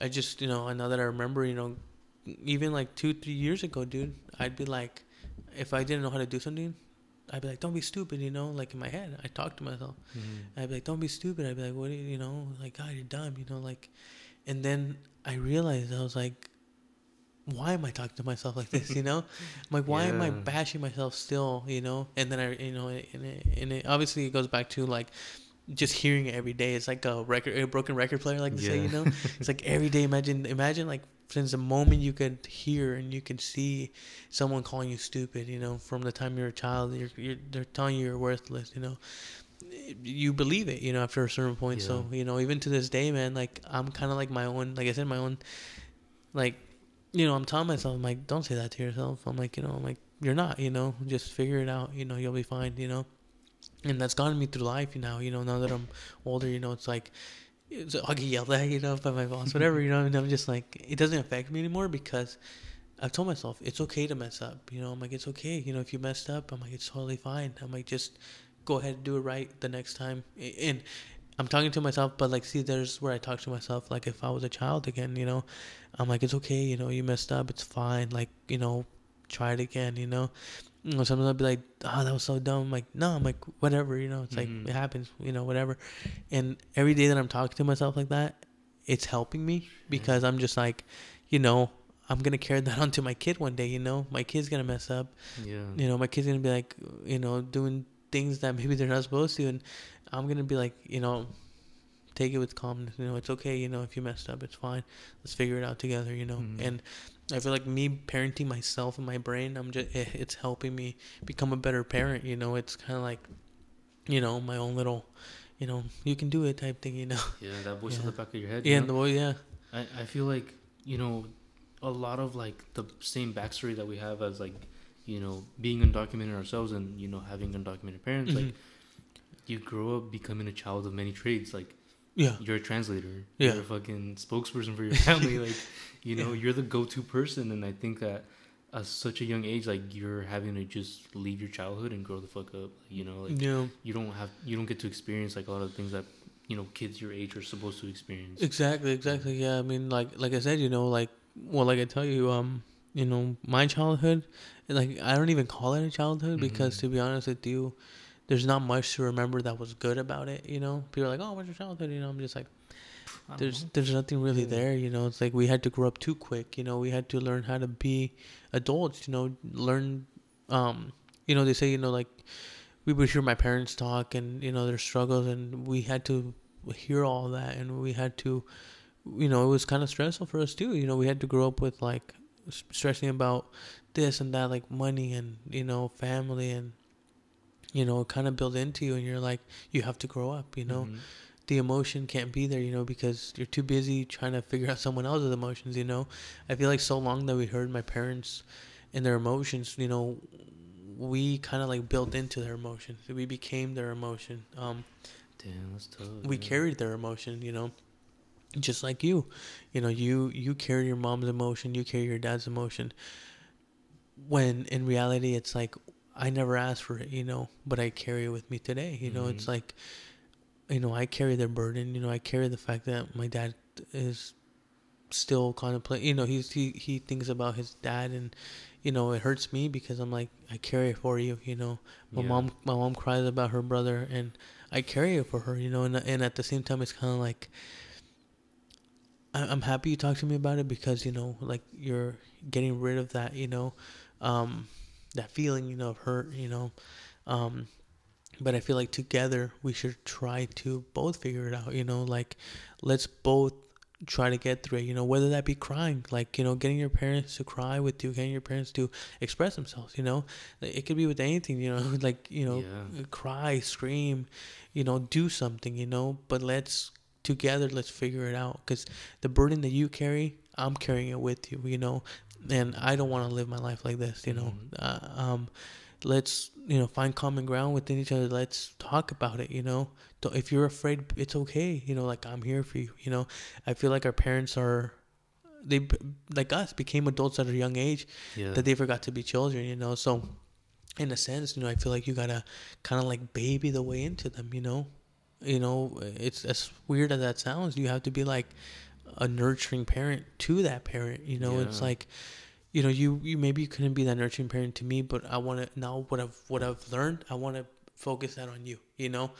I just, you know, now that I remember, you know, even like two, three years ago, dude, I'd be like, if I didn't know how to do something, I'd be like, don't be stupid, you know, like in my head, I talk to myself. Mhm. I'd be like, don't be stupid. I'd be like, what do you, you know, like, God, you're dumb, you know, like, and then I realized I was like, why am I talking to myself like this, you know? I'm like, why am I bashing myself still, you know? And then I, you know, and it, and it obviously it goes back to like just hearing it every day. It's like a record, a broken record player, like to say, you know? It's like every day. Imagine, imagine like since the moment you could hear and you could see someone calling you stupid, you know, from the time you're a child, you're, you're they're telling you you're worthless, you know. You believe it, you know, after a certain point. So you know, even to this day, man, like I'm kind of like my own, like I said, my own, like, you know, I'm telling myself, I'm like, don't say that to yourself. I'm like, you know, I'm like, you're not, you know, just figure it out. You know, you'll be fine. You know, and that's gotten me through life. You know, you know, now that I'm older, you know, it's like it's, I get yelled at, you know, by my boss, whatever, you know, and I'm just like, it doesn't affect me anymore because I've told myself it's okay to mess up, you know. I'm like, it's okay, you know, if you messed up, I'm like, it's totally fine. I'm like, just go ahead and do it right the next time. And I'm talking to myself, but like, see, there's where I talk to myself, like if I was a child again, you know, I'm like, it's okay, you know, you messed up, it's fine, like, you know, try it again, you know. You know, sometimes I'll be like, oh, that was so dumb. I'm like, no, I'm like, whatever, you know, it's Mhm. like, it happens, you know, whatever. And every day that I'm talking to myself like that, it's helping me because I'm just like, you know, I'm going to carry that onto my kid one day, you know, my kid's going to mess up, Yeah. you know, my kid's going to be like, you know, doing things that maybe they're not supposed to. And I'm to be like, you know, take it with calmness. You know, it's okay. You know, if you messed up, it's fine. Let's figure it out together. You know, Mhm. and I feel like me parenting myself in my brain, I'm just it, it's helping me become a better parent. You know, it's kind of like, you know, my own little, you know, you can do it type thing. You know, Yeah, that voice Yeah. in the back of your head. yeah, you and know? the boy, yeah, I, I feel like you know a lot of like the same backstory that we have as like you know being undocumented ourselves and you know having undocumented parents Mhm. like you grow up becoming a child of many trades like yeah, you're a translator Yeah. you're a fucking spokesperson for your family like you know Yeah. you're the go-to person and i think that at such a young age like you're having to just leave your childhood and grow the fuck up you know like yeah. you don't have you don't get to experience like a lot of things that you know kids your age are supposed to experience Exactly, exactly. Yeah, I mean, like, like I said, you know, like, well, like I tell you, um, you know, my childhood, like, I don't even call it a childhood because, Mhm. to be honest with you, there's not much to remember that was good about it. You know, people are like, "Oh, what's your childhood?" You know, I'm just like, there's, know. there's nothing really Yeah. there. You know, it's like we had to grow up too quick. You know, we had to learn how to be adults. You know, learn, um, you know, they say, you know, like, we would hear my parents talk and you know their struggles, and we had to hear all that, and we had to you know, it was kind of stressful for us too. You know, we had to grow up with like stressing about this and that, like money and you know, family, and you know, kind of build into you. And you're like, you have to grow up. You know, Mhm. the emotion can't be there. You know, because you're too busy trying to figure out someone else's emotions. You know, I feel like so long that we heard my parents and their emotions. You know, we kind of like built into their emotions. We became their emotion. Um, Damn, that's tough. we carried their emotion you know just like you you know you you carry your mom's emotion you carry your dad's emotion when in reality it's like I never asked for it, you know, but I carry it with me today. You know, Mhm. it's like, you know, I carry the burden. You know, I carry the fact that my dad is still contemplating. You know, he's he he thinks about his dad, and you know, it hurts me because I'm like, I carry it for you. You know, my Yeah. mom my mom cries about her brother, and I carry it for her. You know, and and at the same time, it's kind of like. I'm happy you talked to me about it because you know, like you're getting rid of that, you know, um, that feeling, you know, of hurt, you know, um, but I feel like together we should try to both figure it out, you know, like let's both try to get through it, you know, whether that be crying, like, you know, getting your parents to cry with you, getting your parents to express themselves, you know, it could be with anything, you know, like, you know, Yeah. cry, scream, you know, do something, you know, but let's together, let's figure it out. Because the burden that you carry, I'm carrying it with you, you know, and I don't want to live my life like this, you know, Mhm. uh, um, let's you know find common ground within each other. Let's talk about it you know? Don't- if you're afraid it's okay you know like i'm here for you you know? I feel like our parents are they like us became adults at a young age Yeah. that they forgot to be children you know? So in a sense you know i feel like you gotta kind of like baby the way into them you know you know it's as weird as that sounds. You have to be like a nurturing parent to that parent you know? It's like you know you you maybe you couldn't be that nurturing parent to me but i want to now what i've what i've learned i want to focus that on you you know?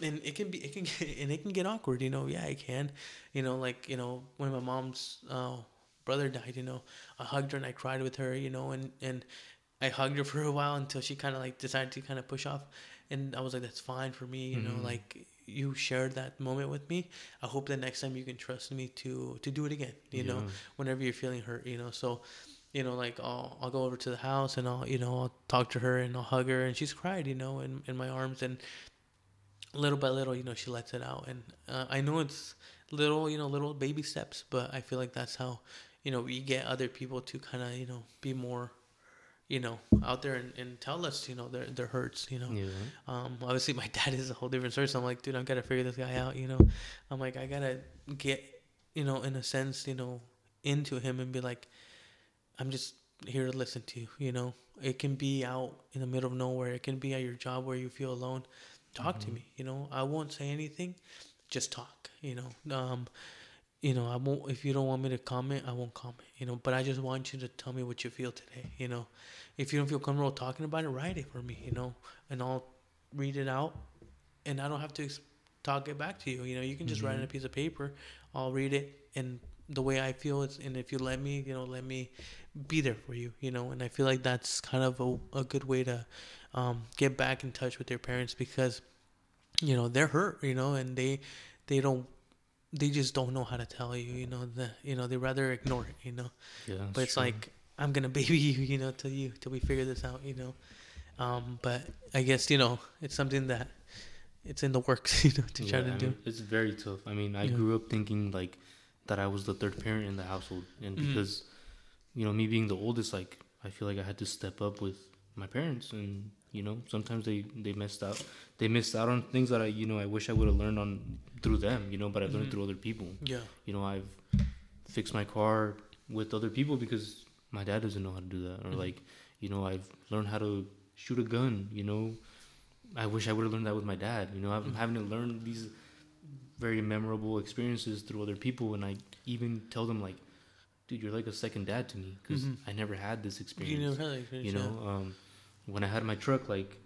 And it can be it can get and it can get awkward you know? Yeah it can. You know like you know when my mom's uh, brother died you know i hugged her and i cried with her you know? And and i hugged her for a while until she kind of like decided to kind of push off. And i was like that's fine for me you know? Mhm. like you shared that moment with me i hope that next time you can trust me to to do it again you know whenever you're feeling hurt, you know. So, you know, like I'll I'll go over to the house and I'll you know I'll talk to her and I'll hug her and she's cried, you know, in in my arms. And little by little, you know, she lets it out. And uh, I know it's little, you know, little baby steps, but I feel like that's how you know we get other people to kind of you know be more you know out there and, and tell us you know their their hurts you know Yeah. um, obviously, my dad is a whole different story. So I'm like, dude, I gotta figure this guy out. You know, I'm like, I gotta get, you know, in a sense, you know, into him and be like, I'm just here to listen to you. You know, it can be out in the middle of nowhere. It can be at your job where you feel alone. Talk to Mhm. me. You know, I won't say anything. Just talk. You know, um, you know, I won't. If you don't want me to comment, I won't comment. You know, but I just want you to tell me what you feel today. You know, if you don't feel comfortable talking about it, write it for me. You know, and I'll read it out, and I don't have to ex- talk it back to you. You know, you can just write it on a Mhm. piece of paper. I'll read it, and the way I feel is, and if you let me, you know, let me be there for you. You know, and I feel like that's kind of a, a good way to um, get back in touch with your parents because, you know, they're hurt. You know, and they they don't they just don't know how to tell you. You know, the you know they rather ignore it. You know Yeah. but it's true. like I'm gonna baby you, you know, till you till we figure this out, you know. Um, but I guess you know it's something that it's in the works, you know, to try Yeah, to I do. mean, it's very tough. I mean, I Yeah. grew up thinking like that I was the third parent in the household, and Mhm. because you know me being the oldest, like I feel like I had to step up with my parents, and you know sometimes they they messed out. They missed out on things that I you know I wish I would have learned on through them, you know, but I learned Mhm. through other people. Yeah, You know, I've fixed my car with other people because my dad doesn't know how to do that, or Mhm. like you know I've learned how to shoot a gun. You know, I wish I would have learned that with my dad. You know, I'm Mhm. having to learn these very memorable experiences through other people, and I even tell them like, "Dude, you're like a second dad to me because Mhm. I never had this experience." you experience." never had that experience, you know, um, when I had my truck, like,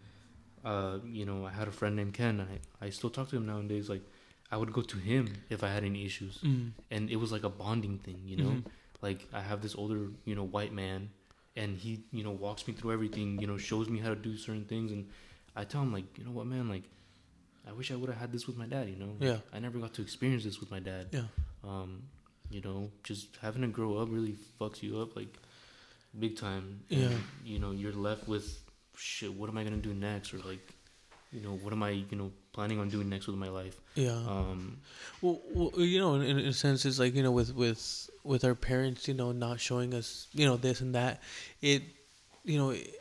uh, you know, I had a friend named Ken. I I still talk to him nowadays. Like, I would go to him if I had any issues. Mm. and it was like a bonding thing. You know, Mhm. like I have this older, you know, white man, and he, you know, walks me through everything. You know, shows me how to do certain things, and I tell him like, you know what, man, like, I wish I would have had this with my dad. You know, Yeah. I never got to experience this with my dad. Yeah. Um, you know, just having to grow up really fucks you up like big time. Yeah. You know, you're left with shit. What am I gonna do next? Or like, you know, what am I, you know, planning on doing next with my life? Yeah. Um, Well, well, you know, in, in a sense, it's like you know, with with with our parents, you know, not showing us, you know, this and that. It, you know, it,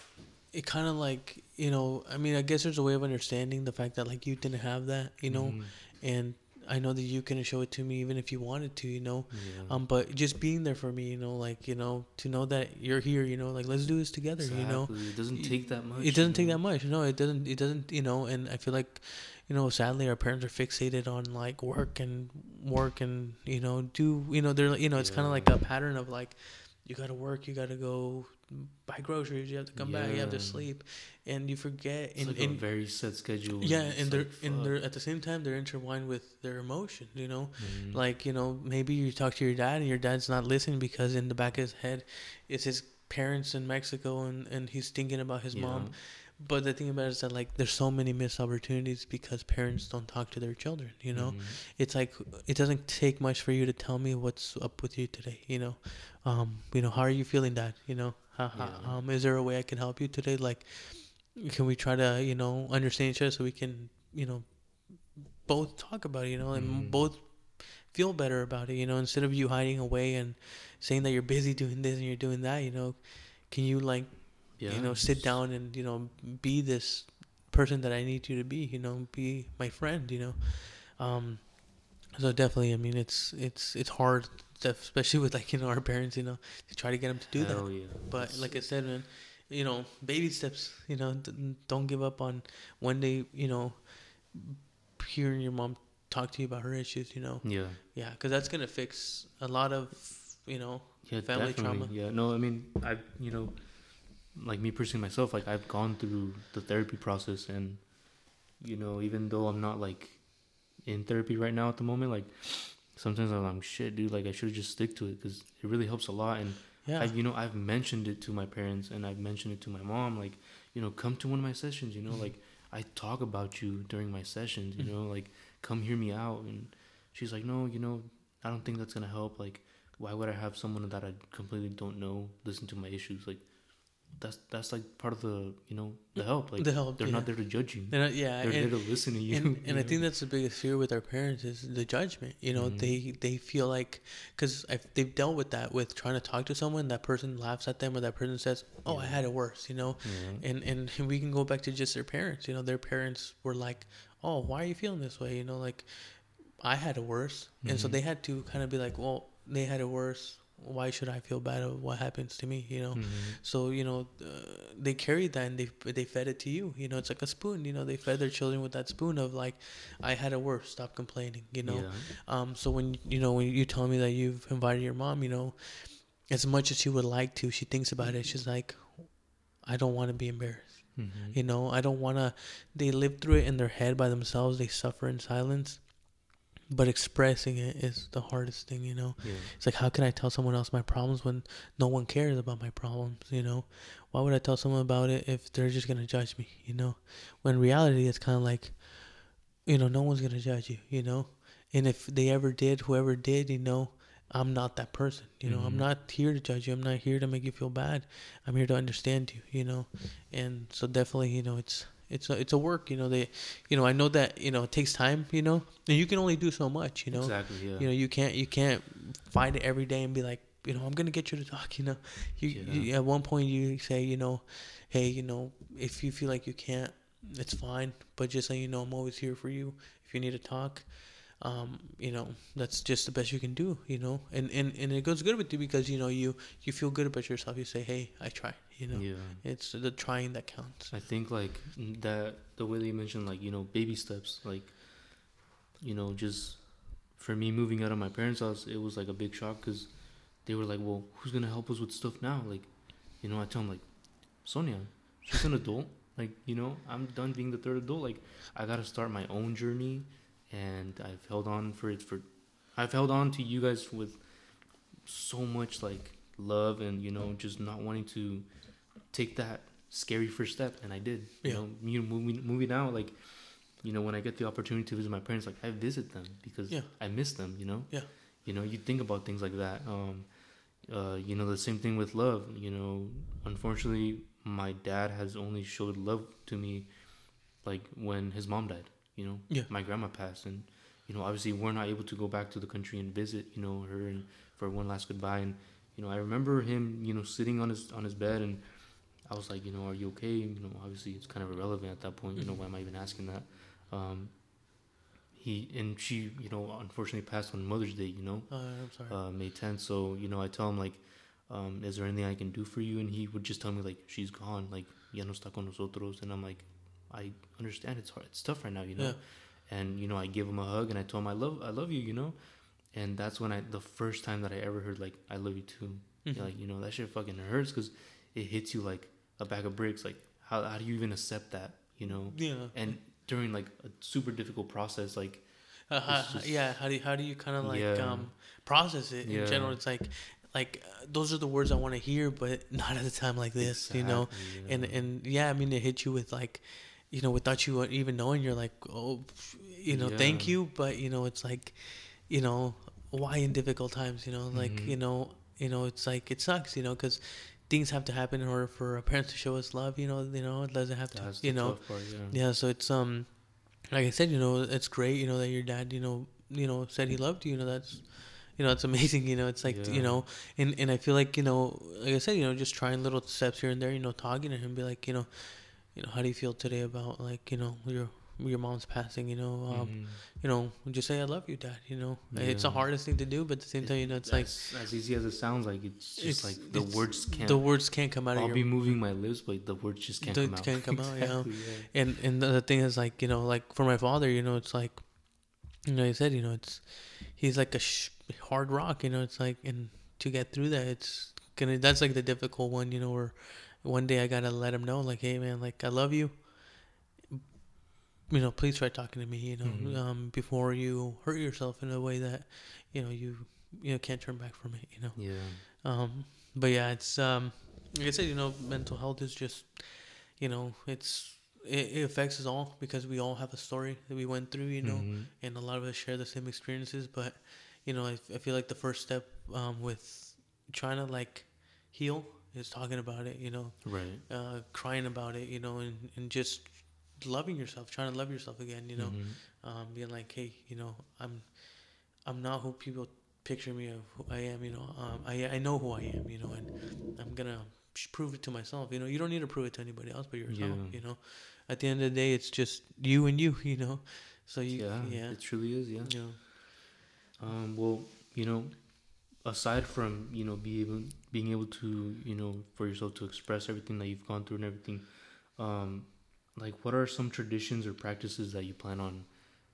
it kind of like you know, I mean, I guess there's a way of understanding the fact that like you didn't have that, you know, mhm. and I know that you couldn't show it to me even if you wanted to, you know. Yeah. Um, but just being there for me, you know, like you know, to know that you're here, you know, like let's do this together, you know. It doesn't take that much. It doesn't take know? that much. No, it doesn't. It doesn't. You know, and I feel like, you know, sadly, our parents are fixated on like work and work and you know do you know they're you know it's kind of like a pattern of like, you gotta work, you gotta go buy groceries, you have to come back, you have to sleep, and you forget. It's And, like a very set schedule. yeah, it's and they're like, and they're at the same time they're intertwined with their emotions. You know, Mhm. like you know maybe you talk to your dad and your dad's not listening because in the back of his head, it's his parents in Mexico and and he's thinking about his mom. But the thing about it is that like there's so many missed opportunities because parents don't talk to their children. You know, Mhm. it's like it doesn't take much for you to tell me what's up with you today. You know, um, you know how are you feeling, Dad? You know, Yeah. um, is there a way I can help you today? Like, can we try to you know understand each other so we can you know both talk about it. You know, and Mhm. both feel better about it. You know, instead of you hiding away and saying that you're busy doing this and you're doing that. You know, can you like Yeah. you know sit down and you know be this person that i need you to be you know be my friend you know um so definitely i mean it's it's it's hard especially with like you know our parents you know to try to get them to do that Hell yeah. but like i said man you know baby steps you know d- don't give up on one day you know hearing your mom talk to you about her issues you know yeah. yeah because that's gonna fix a lot of you know Yeah, family definitely. trauma. Yeah, no, I mean, I, you know, like me personally myself, like I've gone through the therapy process, and you know, even though I'm not like in therapy right now at the moment, like sometimes I'm like, shit, dude, like I should just stick to it because it really helps a lot. And yeah I've, you know, I've mentioned it to my parents, and I've mentioned it to my mom, like, you know, come to one of my sessions, you know, Mhm. like I talk about you during my sessions, you Mhm. know, like come hear me out, and she's like, no, you know, I don't think that's gonna help, like why would I have someone that I completely don't know listen to my issues? Like, that's that's like part of the you know the help. Like the help they're yeah. not there to judge you. They're not- yeah They're and- there to listen to you. and, you and I think that's the biggest fear with our parents is the judgment. You know, Mhm. they they feel like because they've dealt with that with trying to talk to someone, that person laughs at them, or that person says, "Oh, I had it worse." You know, Yeah. and and we can go back to just their parents. You know, their parents were like, "Oh, why are you feeling this way?" You know, like I had it worse, and so Mhm. they had to kind of be like, "Well, they had it worse. Why should I feel bad of what happens to me?" You know. Mhm. So you know, uh, they carried that and they they fed it to you. You know, it's like a spoon. You know, they fed their children with that spoon of like, I had it worse. Stop complaining. You know. Yeah. Um. So when you know when you tell me that you've invited your mom, you know, as much as she would like to, she thinks about it. She's like, I don't want to be embarrassed. Mhm. You know, I don't want to. They live through it in their head by themselves. They suffer in silence. But expressing it is the hardest thing, you know. Yeah. It's like, how can I tell someone else my problems when no one cares about my problems? You know, why would I tell someone about it if they're just gonna judge me? You know, when reality it's kind of like, you know, no one's gonna judge you. You know, and if they ever did, whoever did, you know, I'm not that person. You know, I'm Mhm. not here to judge you. I'm not here to make you feel bad. I'm here to understand you. You know, and so definitely, you know, it's it's a it's a work. You know, they, you know, I know that you know it takes time. You know, and you can only do so much. You know, Exactly. Yeah. you know you can't you can't find it every day and be like you know i'm gonna get you to talk you know you, Yeah. you at one point you say you know hey you know if you feel like you can't it's fine but just so you know i'm always here for you if you need to talk um you know that's just the best you can do you know and and, and it goes good with you because you know you you feel good about yourself you say hey i tried you know? Yeah. it's the trying that counts. I think like that the way that you mentioned like you know baby steps like you know just for me moving out of my parents' house it was like a big shock because they were like well who's gonna help us with stuff now? Like you know I tell them like Sonia she's an adult. Like you know I'm done being the third adult. Like I gotta start my own journey and I've held on for it for I've held on to you guys with so much like love and you know just not wanting to take that scary first step and I did. You know, you know, moving moving out, like, you know, when I get the opportunity to visit my parents, like I visit them because Yeah. I miss them, you know? Yeah. You know, you think about things like that. Um uh, you know, the same thing with love. You know, unfortunately my dad has only showed love to me like when his mom died, you know. Yeah. My grandma passed and you know, obviously we're not able to go back to the country and visit, you know, her and for one last goodbye and you know, I remember him, you know, sitting on his on his bed and I was like, you know, are you okay? You know, obviously it's kind of irrelevant at that point. You know, why am I even asking that? Um, he and she, you know, unfortunately passed on Mother's Day. You know, Uh, I'm sorry. uh, May 10th. So you know, I tell him like, um, is there anything I can do for you? And he would just tell me like, she's gone, like ya no está con nosotros. And I'm like, I understand it's hard, it's tough right now, you know. Yeah. And you know, I give him a hug and I told him I love, I love you, you know. And that's when I, the first time that I ever heard like, I love you too. Mhm. Like you know, that shit fucking hurts because it hits you like a bag of bricks. Like how how do you even accept that, you know? yeah. And during like a super difficult process, like Uh, how, just- yeah, how do you, how do you kind of like Yeah. um, process it Yeah. in general? It's like like uh, those are the words I want to hear, but not at a time like this, you know. Exactly, And and yeah, I mean, it hit you with like, you know, without you even knowing, you're like, oh, you know, thank you, but you know, it's like, you know, why in difficult times, you know, like Mhm. you know, you know, it's like it sucks, you know, because things have to happen in order for our parents to show us love, you know, you know, it doesn't have to, That's you know, part, yeah. yeah, so it's um, like I said, you know, it's great, you know, that your dad, you know, you know, said he loved you. You know, that's, you know, it's amazing. You know, it's like Yeah. you know, and and I feel like you know, like I said, you know, just trying little steps here and there. You know, talking to him, be like, you know, you know, how do you feel today about like you know your your mom's passing? You know, um, Mhm. you know, just say I love you, dad. You know, it's the hardest thing to do, but at the same time, you know, it's like as, as easy as it sounds, like it's just it's like the words can't. the words can't come out I'll your be moving my lips, but the words just can't come out. can't come out, yeah. Exactly, and and the thing is like you know like for my father you know it's like you know he said you know it's he's like a sh- hard rock you know it's like and to get through that it's gonna that's like the difficult one you know where one day i gotta let him know like hey man like i love you you know please try talking to me you know Mhm. um before you hurt yourself in a way that you know you you know can't turn back from it you know Yeah. um, but yeah, it's um, like I said, you know, mental health is just, you know, it's it, it affects us all because we all have a story that we went through, you know, Mhm. and a lot of us share the same experiences. But you know, I, I feel like the first step um, with trying to like heal is talking about it, you know, Right. uh, crying about it, you know, and, and just loving yourself, trying to love yourself again, you know, Mhm. um, being like, hey, you know, I'm, I'm not who people picture me of who I am. You know, um, I I know who I am. You know, and I'm gonna prove it to myself. You know, you don't need to prove it to anybody else but yourself. Yeah. You know, at the end of the day, it's just you and you. You know, so you yeah, yeah, It truly is. Yeah. know, Um, well, you know, aside from you know be able being able to you know for yourself to express everything that you've gone through and everything, um, like what are some traditions or practices that you plan on,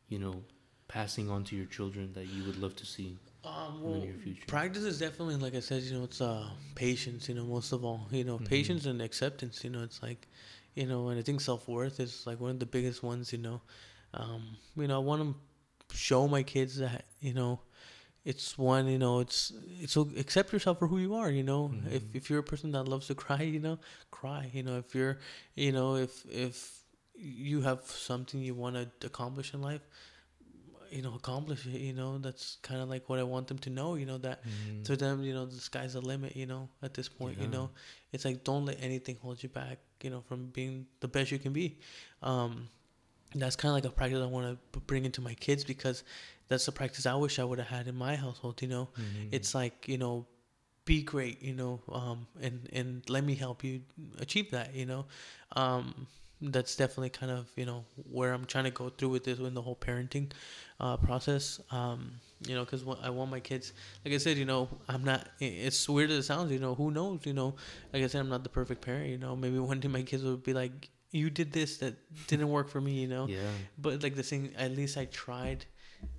you know, passing on to your children that you would love to see um, in well, the near future? practice is definitely like I said. You know, it's uh patience. You know, most of all, you know, Mhm. patience and acceptance. You know, it's like, you know, and I think self worth is like one of the biggest ones. You know, um, you know, I want to show my kids that you know it's one you know it's it's so accept yourself for who you are you know. If Mhm. if you're a person that loves to cry you know cry you know. If you're you know if if you have something you want to accomplish in life you know accomplish it you know. That's kind of like what i want them to know you know that Mhm. to them you know the sky's the limit you know at this point you know. It's like don't let anything hold you back you know from being the best you can be. Um that's kind of like a practice i want to bring into my kids because that's the practice i wish i would have had in my household you know? Mhm. it's like you know be great you know um and and let me help you achieve that you know? Um that's definitely kind of you know where i'm trying to go through with this in the whole parenting uh process um you know because i want my kids like i said you know i'm not it's weird as it sounds you know who knows you know? Like i said i'm not the perfect parent you know? Maybe one day my kids will be like you did this that didn't work for me you know? Yeah. but like the thing at least i tried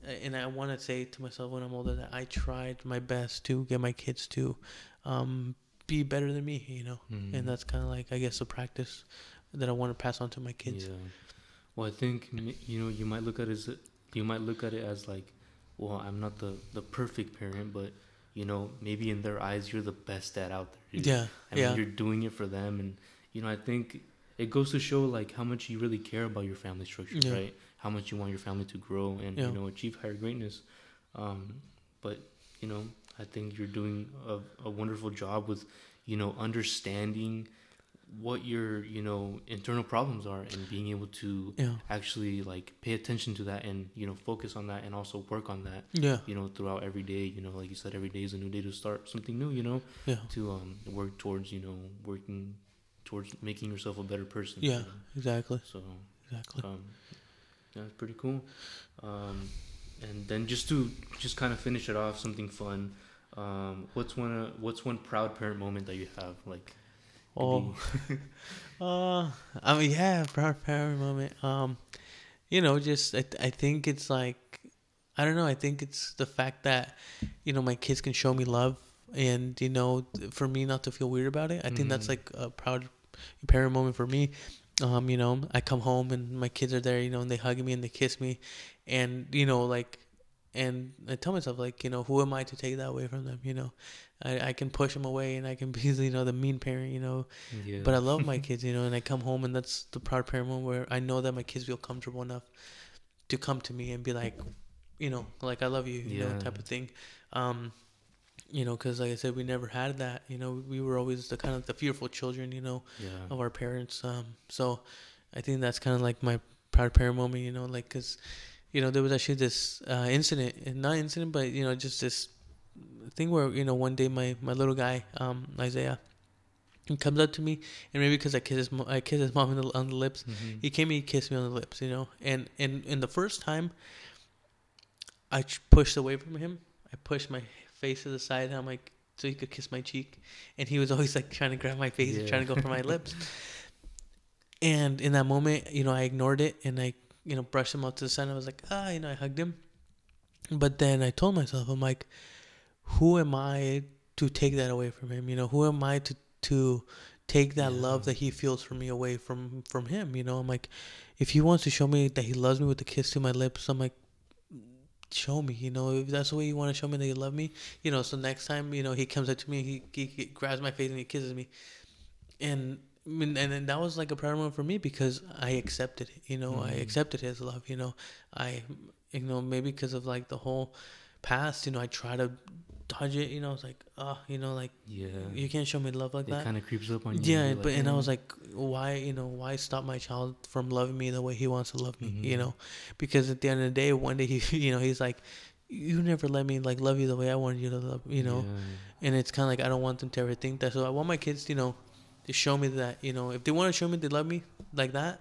and i want to say to myself when i'm older that i tried my best to get my kids to um, be better than me you know Mhm. and that's kind of like i guess a practice that i want to pass on to my kids Yeah. Well, I think you know you might look at it as you might look at it as like, well, I'm not the the perfect parent, but you know maybe in their eyes you're the best dad out there. dude. yeah I mean, yeah you're doing it for them, and you know I think it goes to show like how much you really care about your family structure, Yeah. right? How much you want your family to grow and Yeah. you know achieve higher greatness. Um, but you know I think you're doing a, a wonderful job with you know understanding what your you know internal problems are and being able to yeah actually like pay attention to that and you know focus on that and also work on that yeah you know throughout every day you know like you said every day is a new day to start something new you know yeah to um work towards you know working towards making yourself a better person you Yeah. know? exactly so exactly um Yeah, it's pretty cool. Um, and then just to just kind of finish it off, something fun. Um, what's one uh, what's one proud parent moment that you have? Like, Oh, uh, I mean, yeah, proud parent moment. Um, you know, just I, I think it's like, I don't know. I think it's the fact that, you know, my kids can show me love, and you know, for me not to feel weird about it. I think that's Mhm. like a proud parent moment for me. Um, you know, I come home and my kids are there, you know, and they hug me and they kiss me, and you know, like, and I tell myself like, you know, who am I to take that away from them? You know, I, I can push them away and I can be, you know, the mean parent, you know, yeah. but I love my kids, you know, and I come home and that's the proud parent moment where I know that my kids feel comfortable enough to come to me and be like, you know, like I love you, you know, type of thing. Um, you know, because like I said, we never had that. You know, we were always the kind of the fearful children, you know, yeah. of our parents. Um, so I think that's kind of like my proud parent moment, you know, like because, you know, there was actually this uh, incident, and not incident, but you know, just this thing where you know one day my my little guy, um, Isaiah, he comes up to me, and maybe because I kiss his I kiss his mom on the, on the lips, Mhm. he came and he kissed me on the lips, you know, and and and the first time, I pushed away from him. I pushed my face to the side. And I'm like, so he could kiss my cheek, and he was always like trying to grab my face and trying to go for my lips. And in that moment, you know, I ignored it and I, you know, brushed him out to the side. I was like, ah, you know, I hugged him. But then I told myself, I'm like, who am I to take that away from him? You know, who am I to to take that Yeah. love that he feels for me away from from him? You know, I'm like, if he wants to show me that he loves me with a kiss to my lips, I'm like, show me. You know, if that's the way you want to show me that you love me, you know. So next time, you know, he comes up to me, he he, he grabs my face and he kisses me, and. And then that was like a proud moment for me because I accepted it. You know, I Mhm. accepted his love. You know, I, you know, maybe because of like the whole past. You know, I try to dodge it. You know, it's like, oh, you know, like Yeah. you can't show me love like it that. kind of creeps up on you. Yeah, but like, and I "Mm." was like, why, you know, why stop my child from loving me the way he wants to love me? You Mhm. know, because at the end of the day, one day he, you know, he's like, you never let me like love you the way I wanted you to love, you know. Yeah. And it's kind of like I don't want them to ever think that. So I want my kids, you know, to show me that, you know, if they want to show me they love me like that,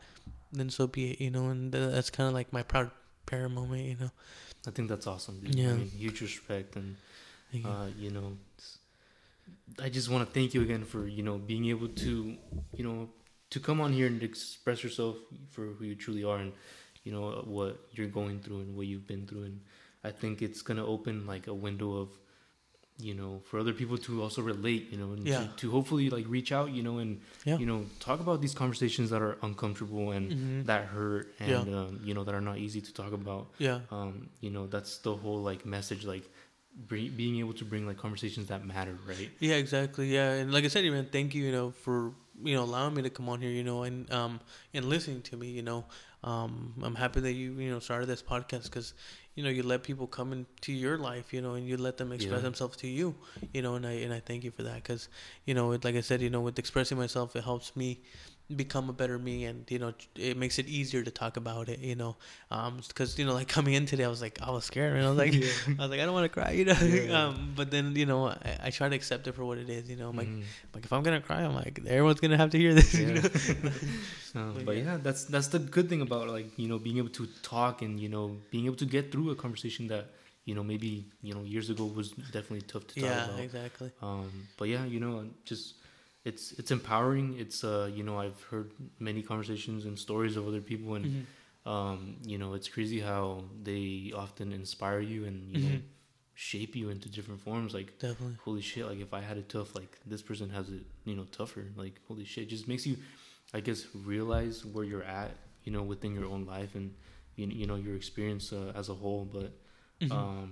then so be it, you know. And that's kind of like my proud parent moment, you know. I think that's awesome, dude. Yeah. I mean, huge respect and you. uh, you know, I just want to thank you again for you know being able to you know to come on here and express yourself for who you truly are and you know what you're going through and what you've been through and I think it's gonna open like a window of you know for other people to also relate you know and Yeah. to, to hopefully like reach out you know and Yeah. you know talk about these conversations that are uncomfortable and Mhm. that hurt and Yeah. um, you know that are not easy to talk about yeah. um, you know that's the whole like message like bring, being able to bring like conversations that matter right Yeah, exactly. Yeah, and like I said, man, thank you, you know, for you know allowing me to come on here, you know, and um and listening to me, you know. Um, I'm happy that you you know started this podcast because you know you let people come into your life, you know, and you let them express Yeah. themselves to you, you know, and I and I thank you for that because you know, it, like I said, you know, with expressing myself, it helps me become a better me and you know it makes it easier to talk about it you know um because you know like coming in today i was like i was scared and i was like I was like, I don't want to cry, you know. Yeah. um, but then, you know, I, I try to accept it for what it is, you know. I'm like, Mhm. like if I'm gonna cry, I'm like, everyone's gonna have to hear this. You know? Uh, But but yeah. yeah that's that's the good thing about like you know being able to talk and you know being able to get through a conversation that you know maybe you know years ago was definitely tough to talk about, yeah, about exactly. um but yeah you know just it's it's empowering it's uh you know i've heard many conversations and stories of other people and Mhm. um you know it's crazy how they often inspire you and you know Mhm. shape you into different forms like Definitely. holy shit like if i had it tough like this person has it you know tougher like holy shit it just makes you i guess realize where you're at you know within your own life and you, you know your experience uh, as a whole but Mhm. um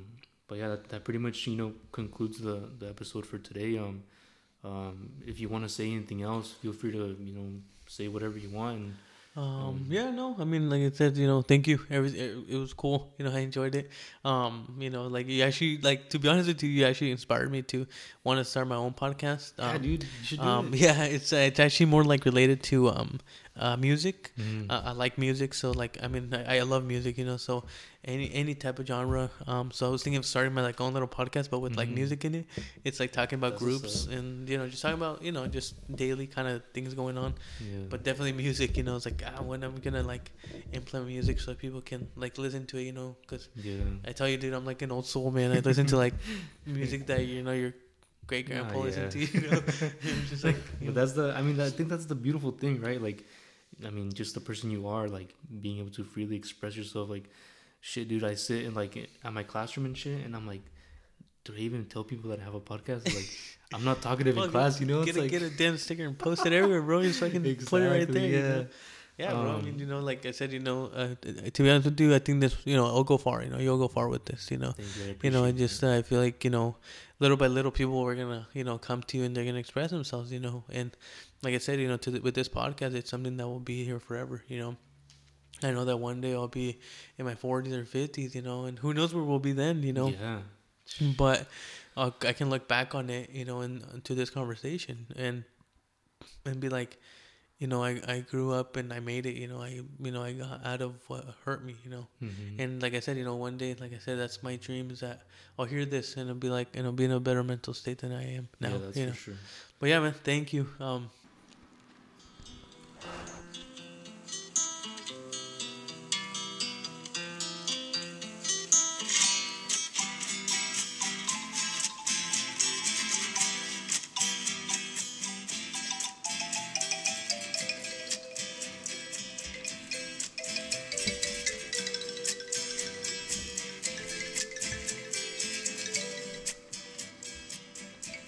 but yeah that, that pretty much you know concludes the the episode for today um um if you want to say anything else feel free to you know say whatever you want and Um, yeah, no, I mean, like I said, you know, thank you. It, it was cool. You know, I enjoyed it. Um, you know, like you actually, like to be honest with you, you actually inspired me to want to start my own podcast. Um, yeah dude you should do um, it yeah, it's uh, it's actually more like related to um, uh, music. Mhm. uh, I like music, so like I mean I, I love music, you know. So any any type of genre. Um, so I was thinking of starting my like own little podcast, but with like Mhm. music in it. It's like talking about That's groups and you know just talking about you know just daily kind of things going on. Yeah. But definitely music. You know, it's like ah, when I'm gonna like implement music so people can like listen to it. You know, because yeah. I tell you, dude, I'm like an old soul man. I listen to like music that you know your great grandpa Nah, listened to. yeah. You know, just like you But know, that's the. I mean, I think that's the beautiful thing, right? Like, I mean, just the person you are, like being able to freely express yourself. Like, shit, dude, I sit in like at my classroom and shit, and I'm like, do I even tell people that I have a podcast? Like, I'm not talkative in class, you know. get It's a, like get a damn sticker and post it everywhere, bro. Just fucking put it right Exactly, there. you yeah. know? Yeah, bro. I mean, Um, you know, like I said, you know, uh, to be honest with you, I think this, you know, I'll go far. You know, you'll go far with this. You know, you, you know, I just uh, I feel like you know, little by little, people are gonna you know come to you and they're gonna express themselves. You know, and like I said, you know, to the, with this podcast, it's something that will be here forever. You know. I know that one day I'll be in my 40s or 50s, you know, and who knows where we'll be then, you know. Yeah. But uh, I can look back on it, you know, and to this conversation and and be like, you know, I, I grew up and I made it, you know, I you know I got out of what hurt me, you know, Mhm. and like I said, you know, one day, like I said, that's my dream is that I'll hear this and I'll be like, and I'll be in a better mental state than I am now, yeah, that's for know. sure. But yeah, man, thank you. Um,